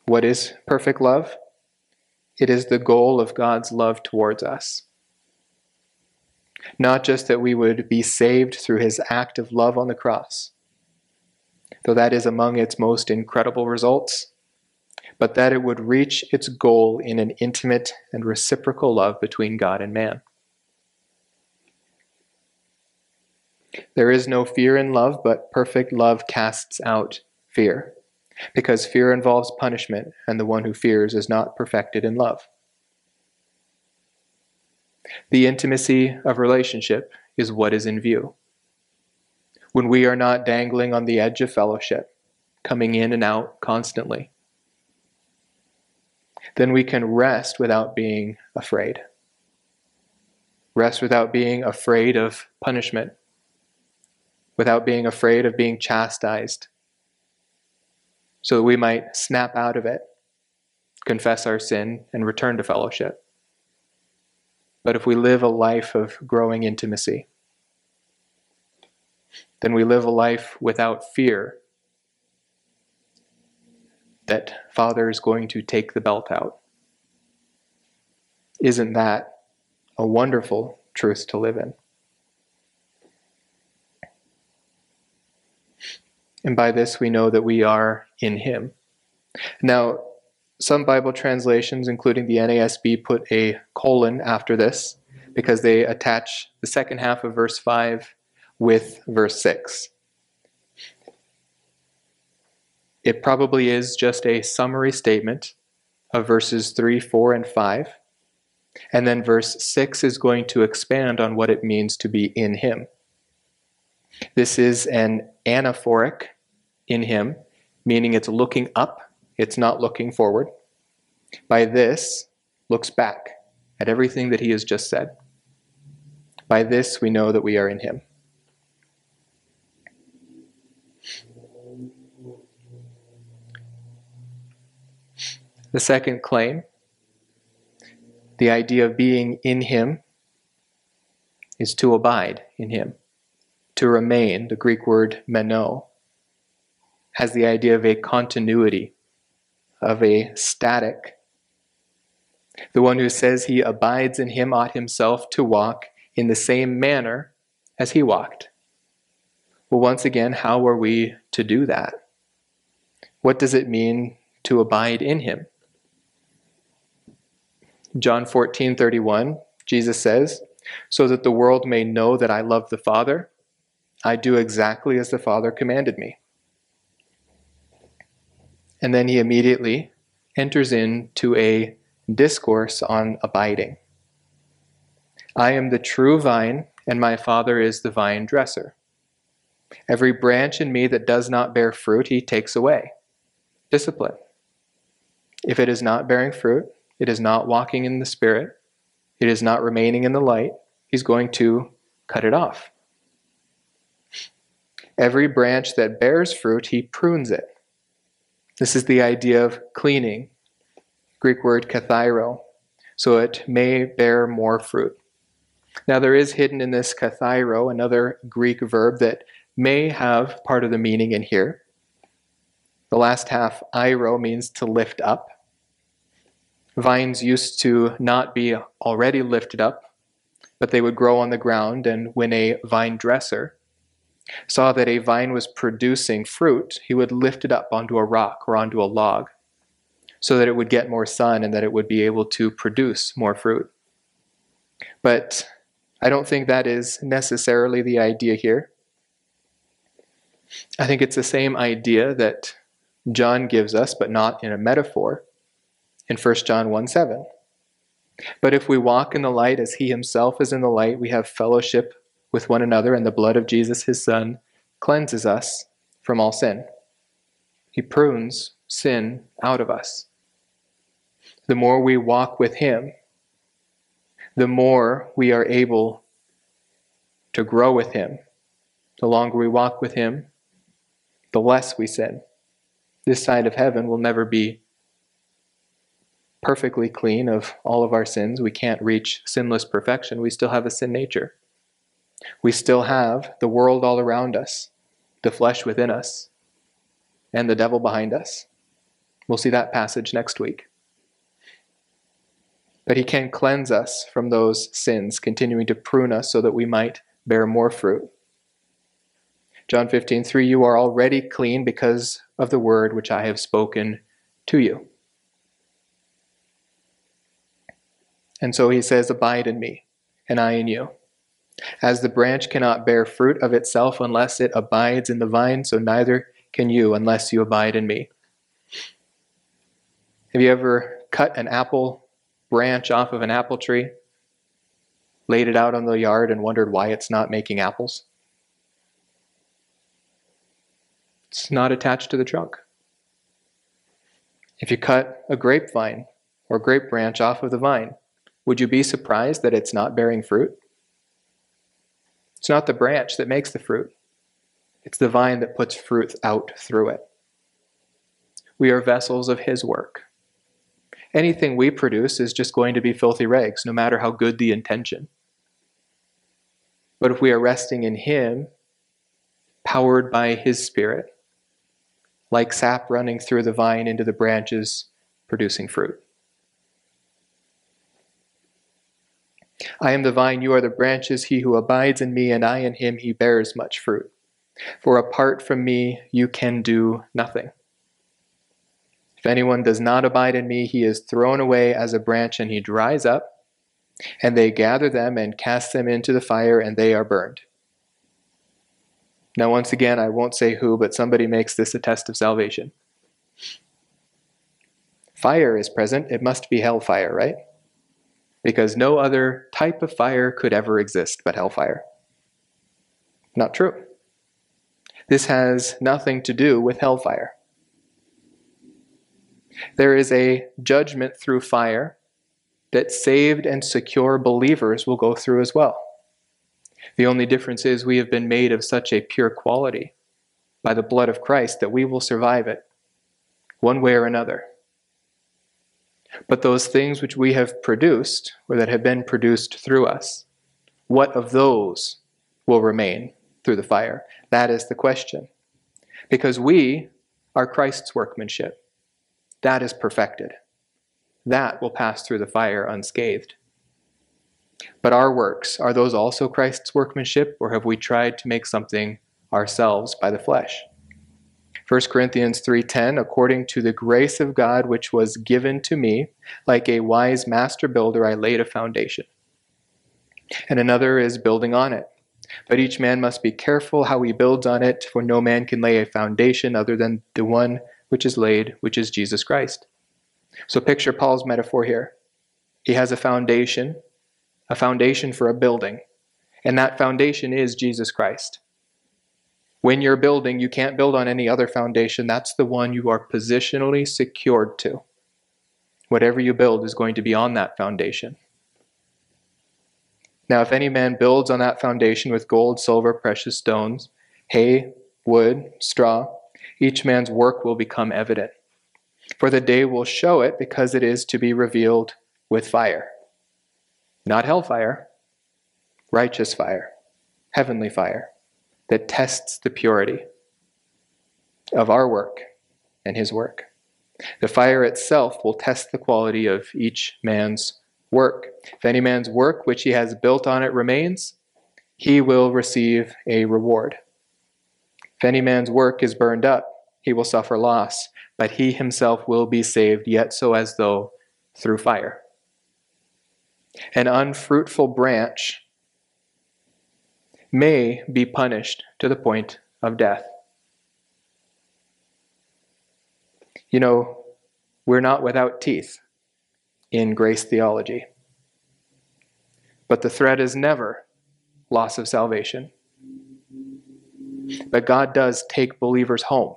What is perfect love? It is the goal of God's love towards us. Not just that we would be saved through his act of love on the cross, though that is among its most incredible results, but that it would reach its goal in an intimate and reciprocal love between God and man. There is no fear in love, but perfect love casts out fear, because fear involves punishment, and the one who fears is not perfected in love. The intimacy of relationship is what is in view. When we are not dangling on the edge of fellowship, coming in and out constantly, then we can rest without being afraid. Rest without being afraid of punishment without being afraid of being chastised, so that we might snap out of it, confess our sin, and return to fellowship. But if we live a life of growing intimacy, then we live a life without fear that Father is going to take the belt out. Isn't that a wonderful truth to live in? And by this we know that we are in him. Now, some Bible translations, including the NASB, put a colon after this because they attach the second half of verse 5 with verse 6. It probably is just a summary statement of verses 3, 4, and 5. And then verse 6 is going to expand on what it means to be in Him. This is an anaphoric in him, meaning it's looking up, it's not looking forward. By this, looks back at everything that he has just said. By this, we know that we are in him. The second claim, the idea of being in him, is to abide in him, to remain. The Greek word meno has the idea of a continuity, of a static. The one who says he abides in him ought himself to walk in the same manner as he walked. Well, once again, how are we to do that? What does it mean to abide in him? John 14, 31, Jesus says, So that the world may know that I love the Father, I do exactly as the Father commanded me. And then he immediately enters into a discourse on abiding. I am the true vine, and my Father is the vine dresser. Every branch in me that does not bear fruit, he takes away. Discipline. If it is not bearing fruit, it is not walking in the Spirit, it is not remaining in the light, he's going to cut it off. Every branch that bears fruit, he prunes it. This is the idea of cleaning, Greek word kathairo, so it may bear more fruit. Now, there is hidden in this kathairo another Greek verb that may have part of the meaning in here. The last half, iro, means to lift up. Vines used to not be already lifted up, but they would grow on the ground, and when a vine dresser saw that a vine was producing fruit, he would lift it up onto a rock or onto a log so that it would get more sun and that it would be able to produce more fruit. But I don't think that is necessarily the idea here. I think it's the same idea that John gives us, but not in a metaphor, in 1 John 1 7. But if we walk in the light as he himself is in the light, we have fellowship with one another, and the blood of Jesus, his Son, cleanses us from all sin. He prunes sin out of us. The more we walk with him, the more we are able to grow with him. The longer we walk with him, the less we sin. This side of heaven will never be perfectly clean of all of our sins. We can't reach sinless perfection. We still have a sin nature. We still have the world all around us, the flesh within us, and the devil behind us. We'll see that passage next week. But he can cleanse us from those sins, continuing to prune us so that we might bear more fruit. John 15, 3, you are already clean because of the word which I have spoken to you. And so he says, Abide in me, and I in you. As the branch cannot bear fruit of itself unless it abides in the vine, so neither can you unless you abide in me. Have you ever cut an apple branch off of an apple tree, laid it out on the yard, and wondered why it's not making apples? It's not attached to the trunk. If you cut a grapevine or grape branch off of the vine, would you be surprised that it's not bearing fruit? It's not the branch that makes the fruit, it's the vine that puts fruit out through it. We are vessels of His work. Anything we produce is just going to be filthy rags, no matter how good the intention. But if we are resting in Him, powered by His Spirit, like sap running through the vine into the branches, producing fruit. I am the vine, you are the branches. He who abides in me and I in him, he bears much fruit. For apart from me, you can do nothing. If anyone does not abide in me, he is thrown away as a branch and he dries up, and they gather them and cast them into the fire, and they are burned. Now, once again, I won't say who, but somebody makes this a test of salvation. Fire is present, it must be hellfire, right? Because no other type of fire could ever exist but hellfire. Not true. This has nothing to do with hellfire. There is a judgment through fire that saved and secure believers will go through as well. The only difference is we have been made of such a pure quality by the blood of Christ that we will survive it, one way or another. But those things which we have produced, or that have been produced through us, what of those will remain through the fire? That is the question. Because we are Christ's workmanship. That is perfected. That will pass through the fire unscathed. But our works, are those also Christ's workmanship, or have we tried to make something ourselves by the flesh? 1 Corinthians 3:10 according to the grace of God which was given to me like a wise master builder I laid a foundation. And another is building on it. But each man must be careful how he builds on it for no man can lay a foundation other than the one which is laid which is Jesus Christ. So picture Paul's metaphor here. He has a foundation a foundation for a building and that foundation is Jesus Christ when you're building, you can't build on any other foundation. That's the one you are positionally secured to. Whatever you build is going to be on that foundation. Now, if any man builds on that foundation with gold, silver, precious stones, hay, wood, straw, each man's work will become evident. For the day will show it because it is to be revealed with fire. Not hellfire, righteous fire, heavenly fire that tests the purity of our work and his work. The fire itself will test the quality of each man's work. If any man's work which he has built on it remains, he will receive a reward. If any man's work is burned up, he will suffer loss, but he himself will be saved, yet so as though through fire. An unfruitful branch may be punished to the point of death. You know, we're not without teeth in grace theology. But the threat is never loss of salvation. But God does take believers home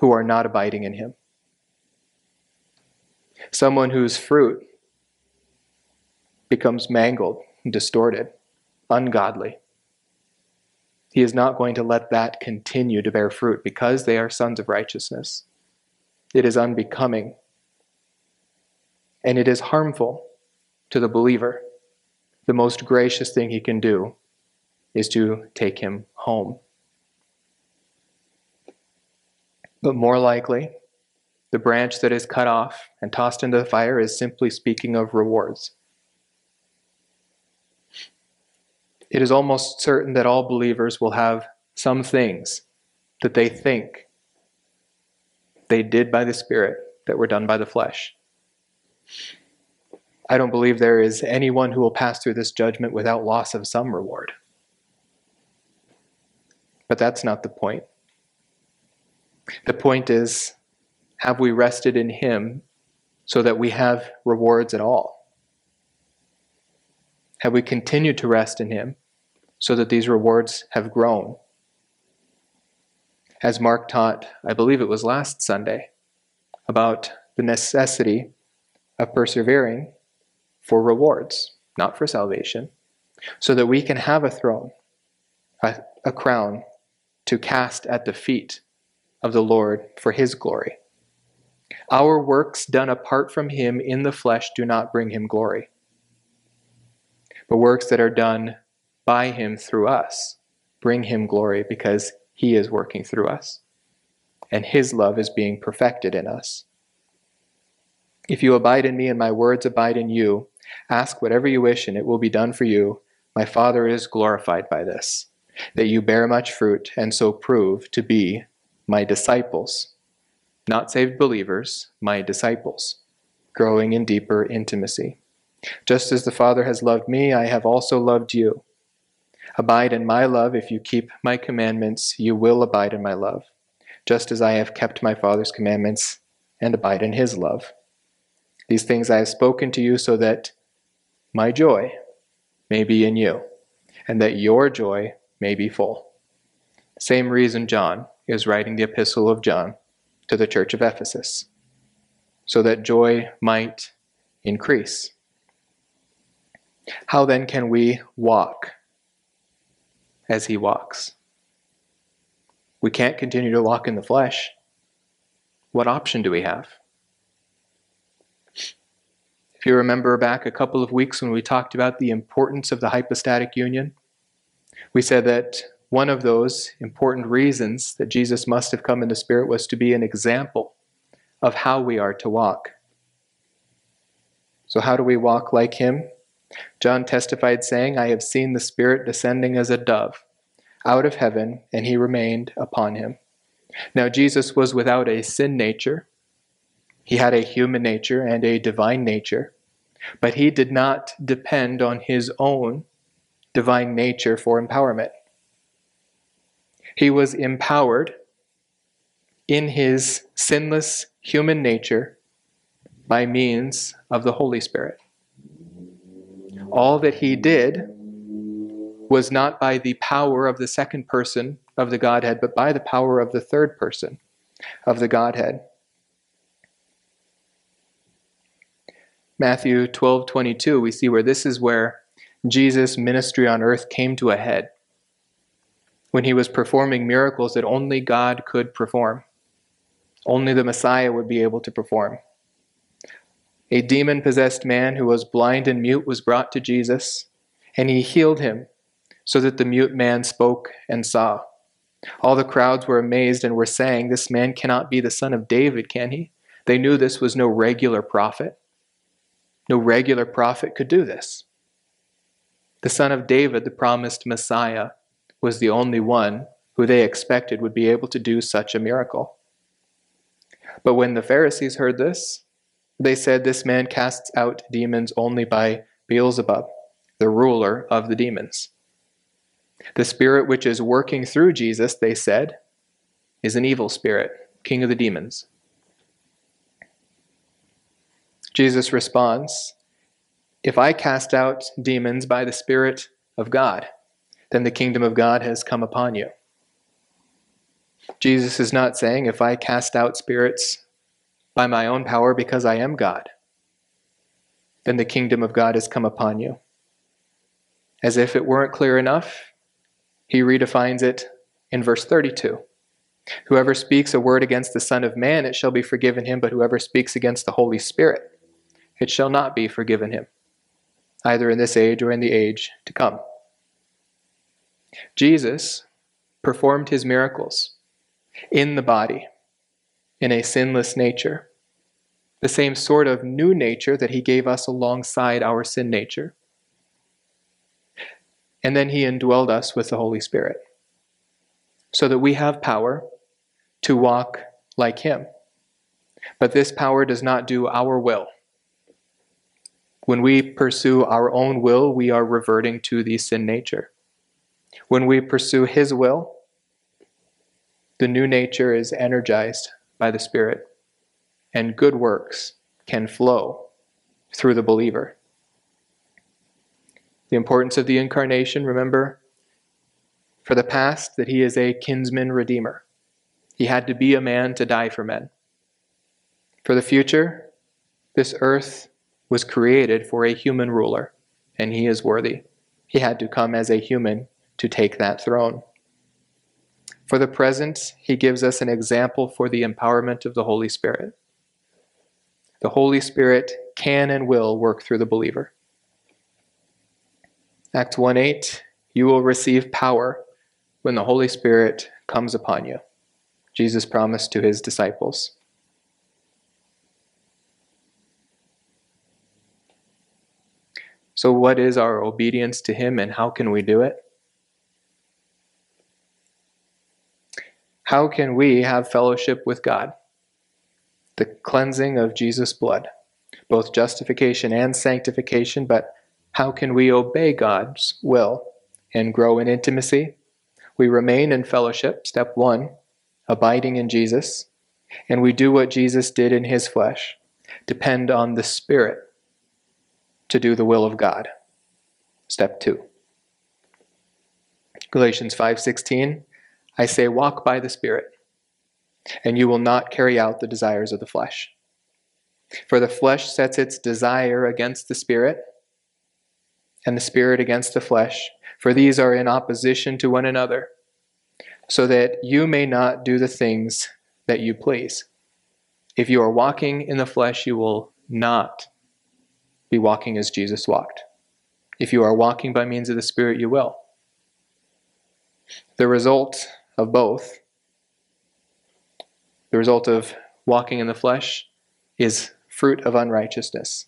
who are not abiding in Him. Someone whose fruit becomes mangled distorted ungodly. He is not going to let that continue to bear fruit because they are sons of righteousness. It is unbecoming and it is harmful to the believer. The most gracious thing he can do is to take him home. But more likely, the branch that is cut off and tossed into the fire is simply speaking of rewards. It is almost certain that all believers will have some things that they think they did by the Spirit that were done by the flesh. I don't believe there is anyone who will pass through this judgment without loss of some reward. But that's not the point. The point is have we rested in Him so that we have rewards at all? Have we continued to rest in Him so that these rewards have grown? As Mark taught, I believe it was last Sunday, about the necessity of persevering for rewards, not for salvation, so that we can have a throne, a, a crown to cast at the feet of the Lord for his glory. Our works done apart from him in the flesh do not bring him glory but works that are done by him through us bring him glory because he is working through us and his love is being perfected in us. If you abide in me and my words abide in you, ask whatever you wish and it will be done for you. My Father is glorified by this, that you bear much fruit and so prove to be my disciples. Not saved believers, my disciples, growing in deeper intimacy. Just as the Father has loved me, I have also loved you. Abide in my love. If you keep my commandments, you will abide in my love, just as I have kept my Father's commandments and abide in his love. These things I have spoken to you so that my joy may be in you, and that your joy may be full. Same reason John is writing the epistle of John to the church of Ephesus. so that joy might increase. How then can we walk as he walks? We can't continue to walk in the flesh. What option do we have? If you remember back a couple of weeks when we talked about the importance of the hypostatic union, we said that one of those important reasons that Jesus must have come in the Spirit was to be an example of how we are to walk. So, how do we walk like him? John testified, saying, I have seen the Spirit descending as a dove out of heaven, and he remained upon him. Now, Jesus was without a sin nature. He had a human nature and a divine nature, but he did not depend on his own divine nature for empowerment. He was empowered in his sinless human nature by means of the Holy Spirit. All that he did was not by the power of the second person of the Godhead, but by the power of the third person of the Godhead. Matthew 12 22, we see where this is where Jesus' ministry on earth came to a head. When he was performing miracles that only God could perform, only the Messiah would be able to perform. A demon possessed man who was blind and mute was brought to Jesus, and he healed him so that the mute man spoke and saw. All the crowds were amazed and were saying, This man cannot be the son of David, can he? They knew this was no regular prophet. No regular prophet could do this. The son of David, the promised Messiah, was the only one who they expected would be able to do such a miracle. But when the Pharisees heard this, they said, This man casts out demons only by Beelzebub, the ruler of the demons. The spirit which is working through Jesus, they said, is an evil spirit, king of the demons. Jesus responds, If I cast out demons by the Spirit of God, then the kingdom of God has come upon you. Jesus is not saying, If I cast out spirits by my own power because I am God, then the kingdom of God has come upon you. As if it weren't clear enough, he redefines it in verse 32. Whoever speaks a word against the Son of Man, it shall be forgiven him, but whoever speaks against the Holy Spirit, it shall not be forgiven him, either in this age or in the age to come. Jesus performed his miracles in the body, in a sinless nature, the same sort of new nature that he gave us alongside our sin nature and then he indwelled us with the Holy Spirit so that we have power to walk like him. But this power does not do our will. When we pursue our own will, we are reverting to the sin nature. When we pursue his will, the new nature is energized by the Spirit, and good works can flow through the believer. The importance of the incarnation, remember, for the past, that he is a kinsman redeemer. He had to be a man to die for men. For the future, this earth was created for a human ruler, and he is worthy. He had to come as a human to take that throne. For the present, he gives us an example for the empowerment of the Holy Spirit. The Holy Spirit can and will work through the believer. Acts 1 8, you will receive power when the Holy Spirit comes upon you. Jesus promised to his disciples. So, what is our obedience to him and how can we do it? How can we have fellowship with God? The cleansing of Jesus' blood, both justification and sanctification, but how can we obey God's will and grow in intimacy? We remain in fellowship, step one, abiding in Jesus, and we do what Jesus did in his flesh, depend on the Spirit to do the will of God. Step two. Galatians 5:16 I say walk by the spirit and you will not carry out the desires of the flesh. For the flesh sets its desire against the spirit, and the spirit against the flesh, for these are in opposition to one another, so that you may not do the things that you please. If you are walking in the flesh, you will not be walking as Jesus walked. If you are walking by means of the Spirit, you will. The result of both, the result of walking in the flesh, is fruit of unrighteousness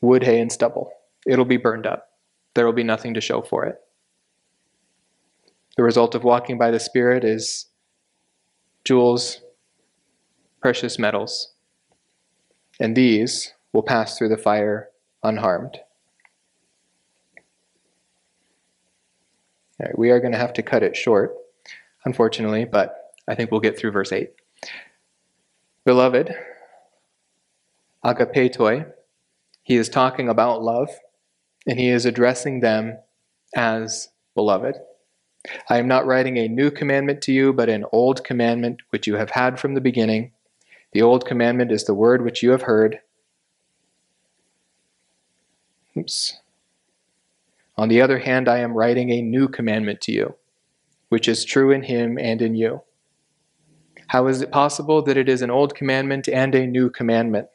wood, hay, and stubble. It'll be burned up. There will be nothing to show for it. The result of walking by the Spirit is jewels, precious metals, and these will pass through the fire unharmed. we are going to have to cut it short, unfortunately, but I think we'll get through verse 8. Beloved, agapetoi, he is talking about love, and he is addressing them as beloved. I am not writing a new commandment to you, but an old commandment which you have had from the beginning. The old commandment is the word which you have heard. Oops. On the other hand, I am writing a new commandment to you, which is true in him and in you. How is it possible that it is an old commandment and a new commandment?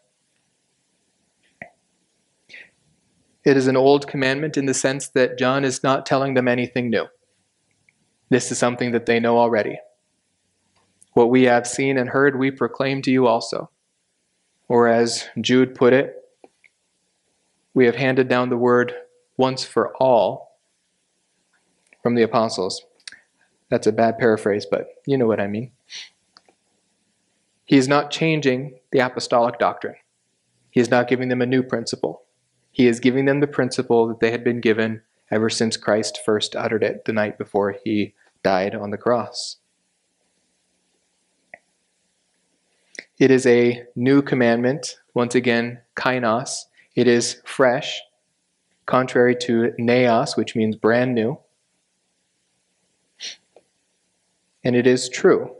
It is an old commandment in the sense that John is not telling them anything new. This is something that they know already. What we have seen and heard, we proclaim to you also. Or as Jude put it, we have handed down the word once for all from the apostles. That's a bad paraphrase, but you know what I mean. He is not changing the apostolic doctrine. He is not giving them a new principle. He is giving them the principle that they had been given ever since Christ first uttered it the night before he died on the cross. It is a new commandment, once again, kainos. It is fresh, contrary to neos, which means brand new. And it is true.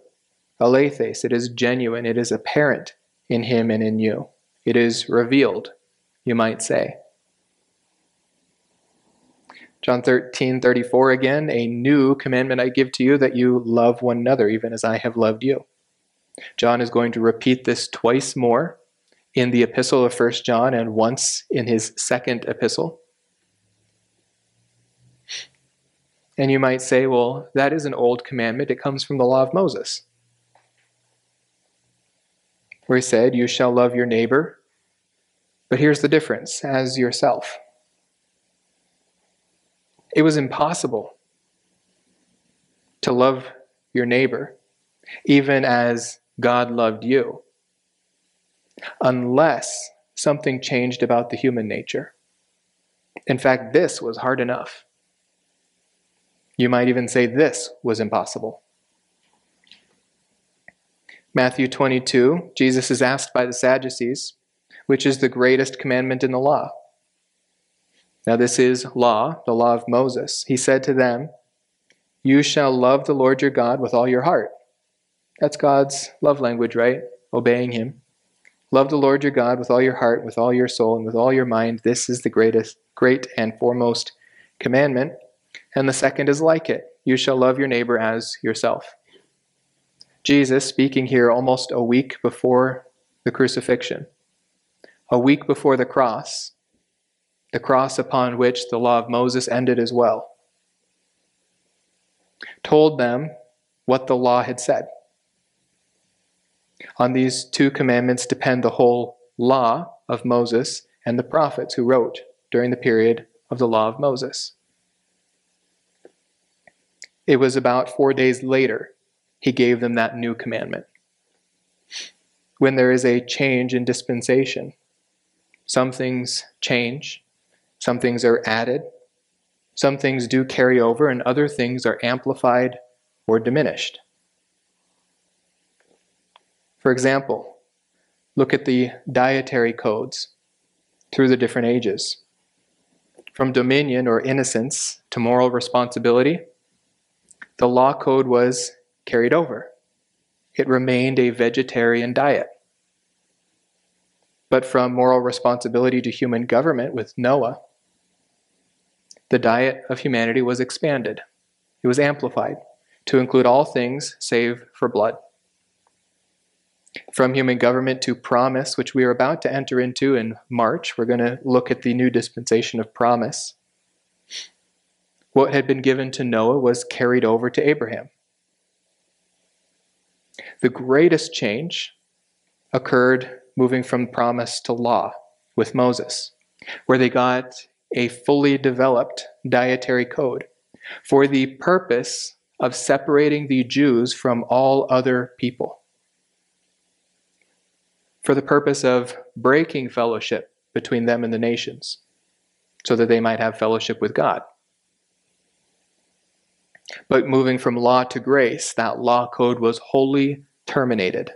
Alethes, it is genuine, it is apparent in him and in you. It is revealed, you might say. John 13, 34 again, a new commandment I give to you that you love one another, even as I have loved you. John is going to repeat this twice more in the epistle of 1 John and once in his second epistle. And you might say, well, that is an old commandment. It comes from the law of Moses, where he said, You shall love your neighbor. But here's the difference as yourself. It was impossible to love your neighbor, even as God loved you, unless something changed about the human nature. In fact, this was hard enough. You might even say this was impossible. Matthew 22, Jesus is asked by the Sadducees, which is the greatest commandment in the law? Now, this is law, the law of Moses. He said to them, You shall love the Lord your God with all your heart. That's God's love language, right? Obeying Him. Love the Lord your God with all your heart, with all your soul, and with all your mind. This is the greatest, great and foremost commandment. And the second is like it you shall love your neighbor as yourself. Jesus, speaking here almost a week before the crucifixion, a week before the cross, the cross upon which the law of Moses ended as well, told them what the law had said. On these two commandments depend the whole law of Moses and the prophets who wrote during the period of the law of Moses. It was about four days later he gave them that new commandment. When there is a change in dispensation, some things change some things are added, some things do carry over, and other things are amplified or diminished. For example, look at the dietary codes through the different ages. From dominion or innocence to moral responsibility, the law code was carried over. It remained a vegetarian diet. but from moral responsibility to human government with Noah, the diet of humanity was expanded. It was amplified to include all things save for blood. From human government to promise, which we are about to enter into in March, we're going to look at the new dispensation of promise. What had been given to Noah was carried over to Abraham. The greatest change occurred moving from promise to law with Moses, where they got a fully developed dietary code for the purpose of separating the Jews from all other people, for the purpose of breaking fellowship between them and the nations, so that they might have fellowship with God. But moving from law to grace, that law code was wholly terminated.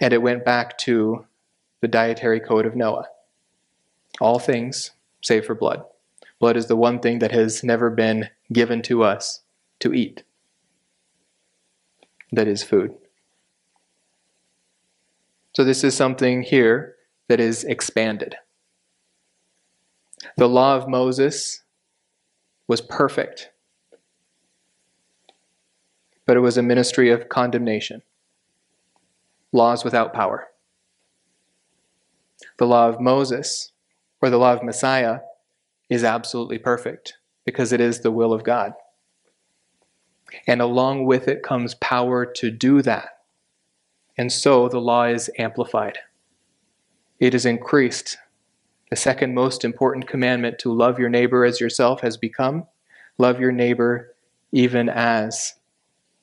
And it went back to the dietary code of Noah. All things save for blood. Blood is the one thing that has never been given to us to eat. That is food. So, this is something here that is expanded. The law of Moses was perfect, but it was a ministry of condemnation, laws without power. The law of Moses, or the law of Messiah, is absolutely perfect because it is the will of God. And along with it comes power to do that. And so the law is amplified, it is increased. The second most important commandment to love your neighbor as yourself has become love your neighbor even as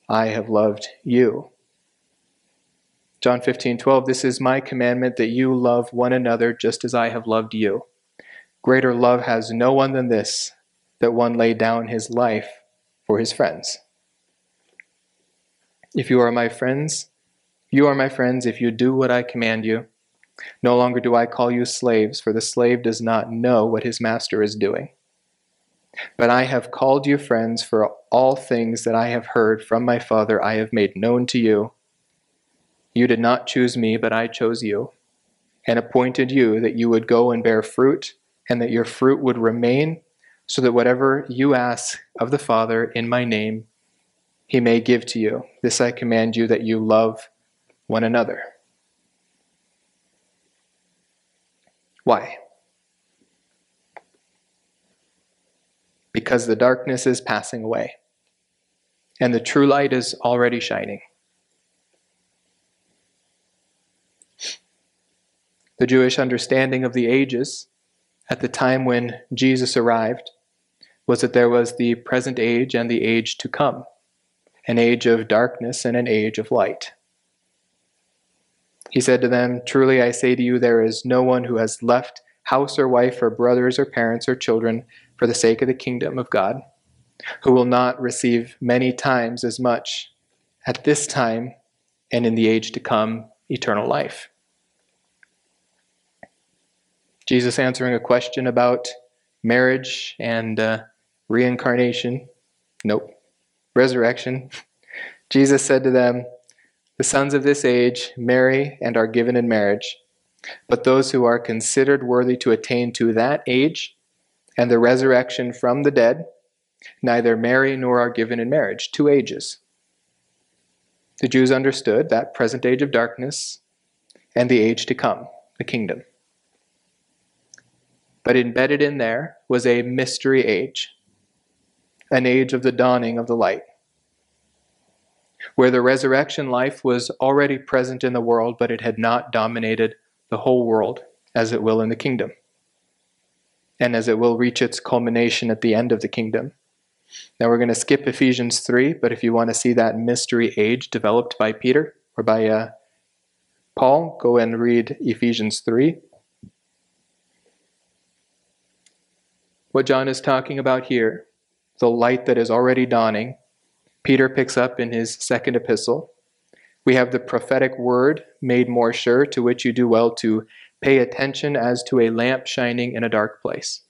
I have loved you. John 15, 12, this is my commandment that you love one another just as I have loved you. Greater love has no one than this, that one lay down his life for his friends. If you are my friends, you are my friends if you do what I command you. No longer do I call you slaves, for the slave does not know what his master is doing. But I have called you friends, for all things that I have heard from my Father I have made known to you. You did not choose me, but I chose you, and appointed you that you would go and bear fruit and that your fruit would remain, so that whatever you ask of the Father in my name, he may give to you. This I command you that you love one another. Why? Because the darkness is passing away, and the true light is already shining. The Jewish understanding of the ages at the time when Jesus arrived was that there was the present age and the age to come, an age of darkness and an age of light. He said to them, Truly I say to you, there is no one who has left house or wife or brothers or parents or children for the sake of the kingdom of God, who will not receive many times as much at this time and in the age to come eternal life. Jesus answering a question about marriage and uh, reincarnation. Nope. Resurrection. Jesus said to them, The sons of this age marry and are given in marriage, but those who are considered worthy to attain to that age and the resurrection from the dead neither marry nor are given in marriage. Two ages. The Jews understood that present age of darkness and the age to come, the kingdom. But embedded in there was a mystery age, an age of the dawning of the light, where the resurrection life was already present in the world, but it had not dominated the whole world as it will in the kingdom, and as it will reach its culmination at the end of the kingdom. Now we're going to skip Ephesians 3, but if you want to see that mystery age developed by Peter or by uh, Paul, go and read Ephesians 3. what John is talking about here, the light that is already dawning, Peter picks up in his second epistle. We have the prophetic word made more sure, to which you do well to pay attention as to a lamp shining in a dark place.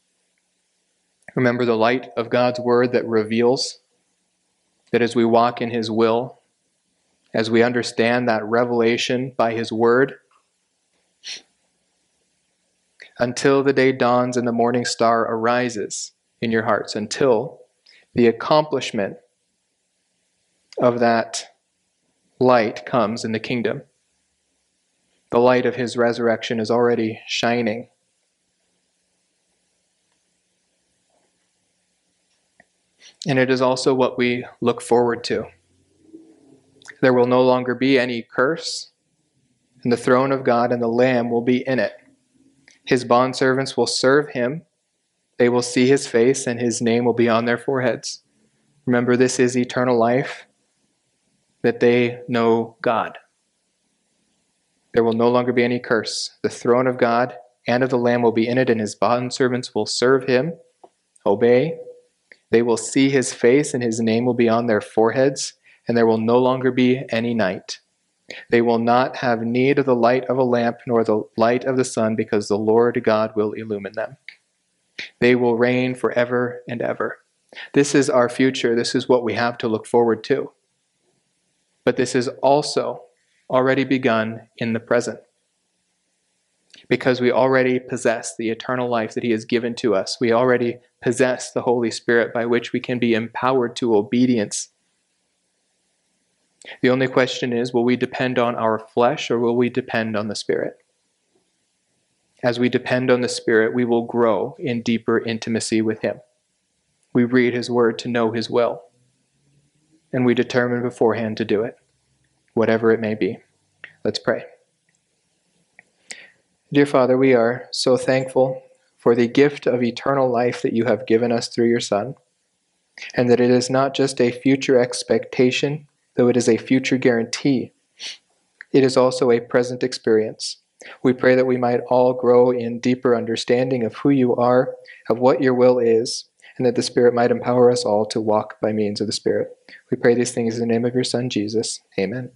Remember the light of God's word that reveals that as we walk in his will, as we understand that revelation by his word, until the day dawns and the morning star arises in your hearts, until the accomplishment of that light comes in the kingdom. The light of his resurrection is already shining. And it is also what we look forward to. There will no longer be any curse, and the throne of God and the Lamb will be in it. His bondservants will serve him, they will see his face, and his name will be on their foreheads. Remember, this is eternal life, that they know God. There will no longer be any curse. The throne of God and of the Lamb will be in it, and his bondservants will serve him, obey. They will see his face, and his name will be on their foreheads, and there will no longer be any night. They will not have need of the light of a lamp nor the light of the sun, because the Lord God will illumine them. They will reign forever and ever. This is our future. This is what we have to look forward to. But this is also already begun in the present. Because we already possess the eternal life that He has given to us. We already possess the Holy Spirit by which we can be empowered to obedience. The only question is will we depend on our flesh or will we depend on the Spirit? As we depend on the Spirit, we will grow in deeper intimacy with Him. We read His Word to know His will, and we determine beforehand to do it, whatever it may be. Let's pray. Dear Father, we are so thankful for the gift of eternal life that you have given us through your Son, and that it is not just a future expectation, though it is a future guarantee. It is also a present experience. We pray that we might all grow in deeper understanding of who you are, of what your will is, and that the Spirit might empower us all to walk by means of the Spirit. We pray these things in the name of your Son, Jesus. Amen.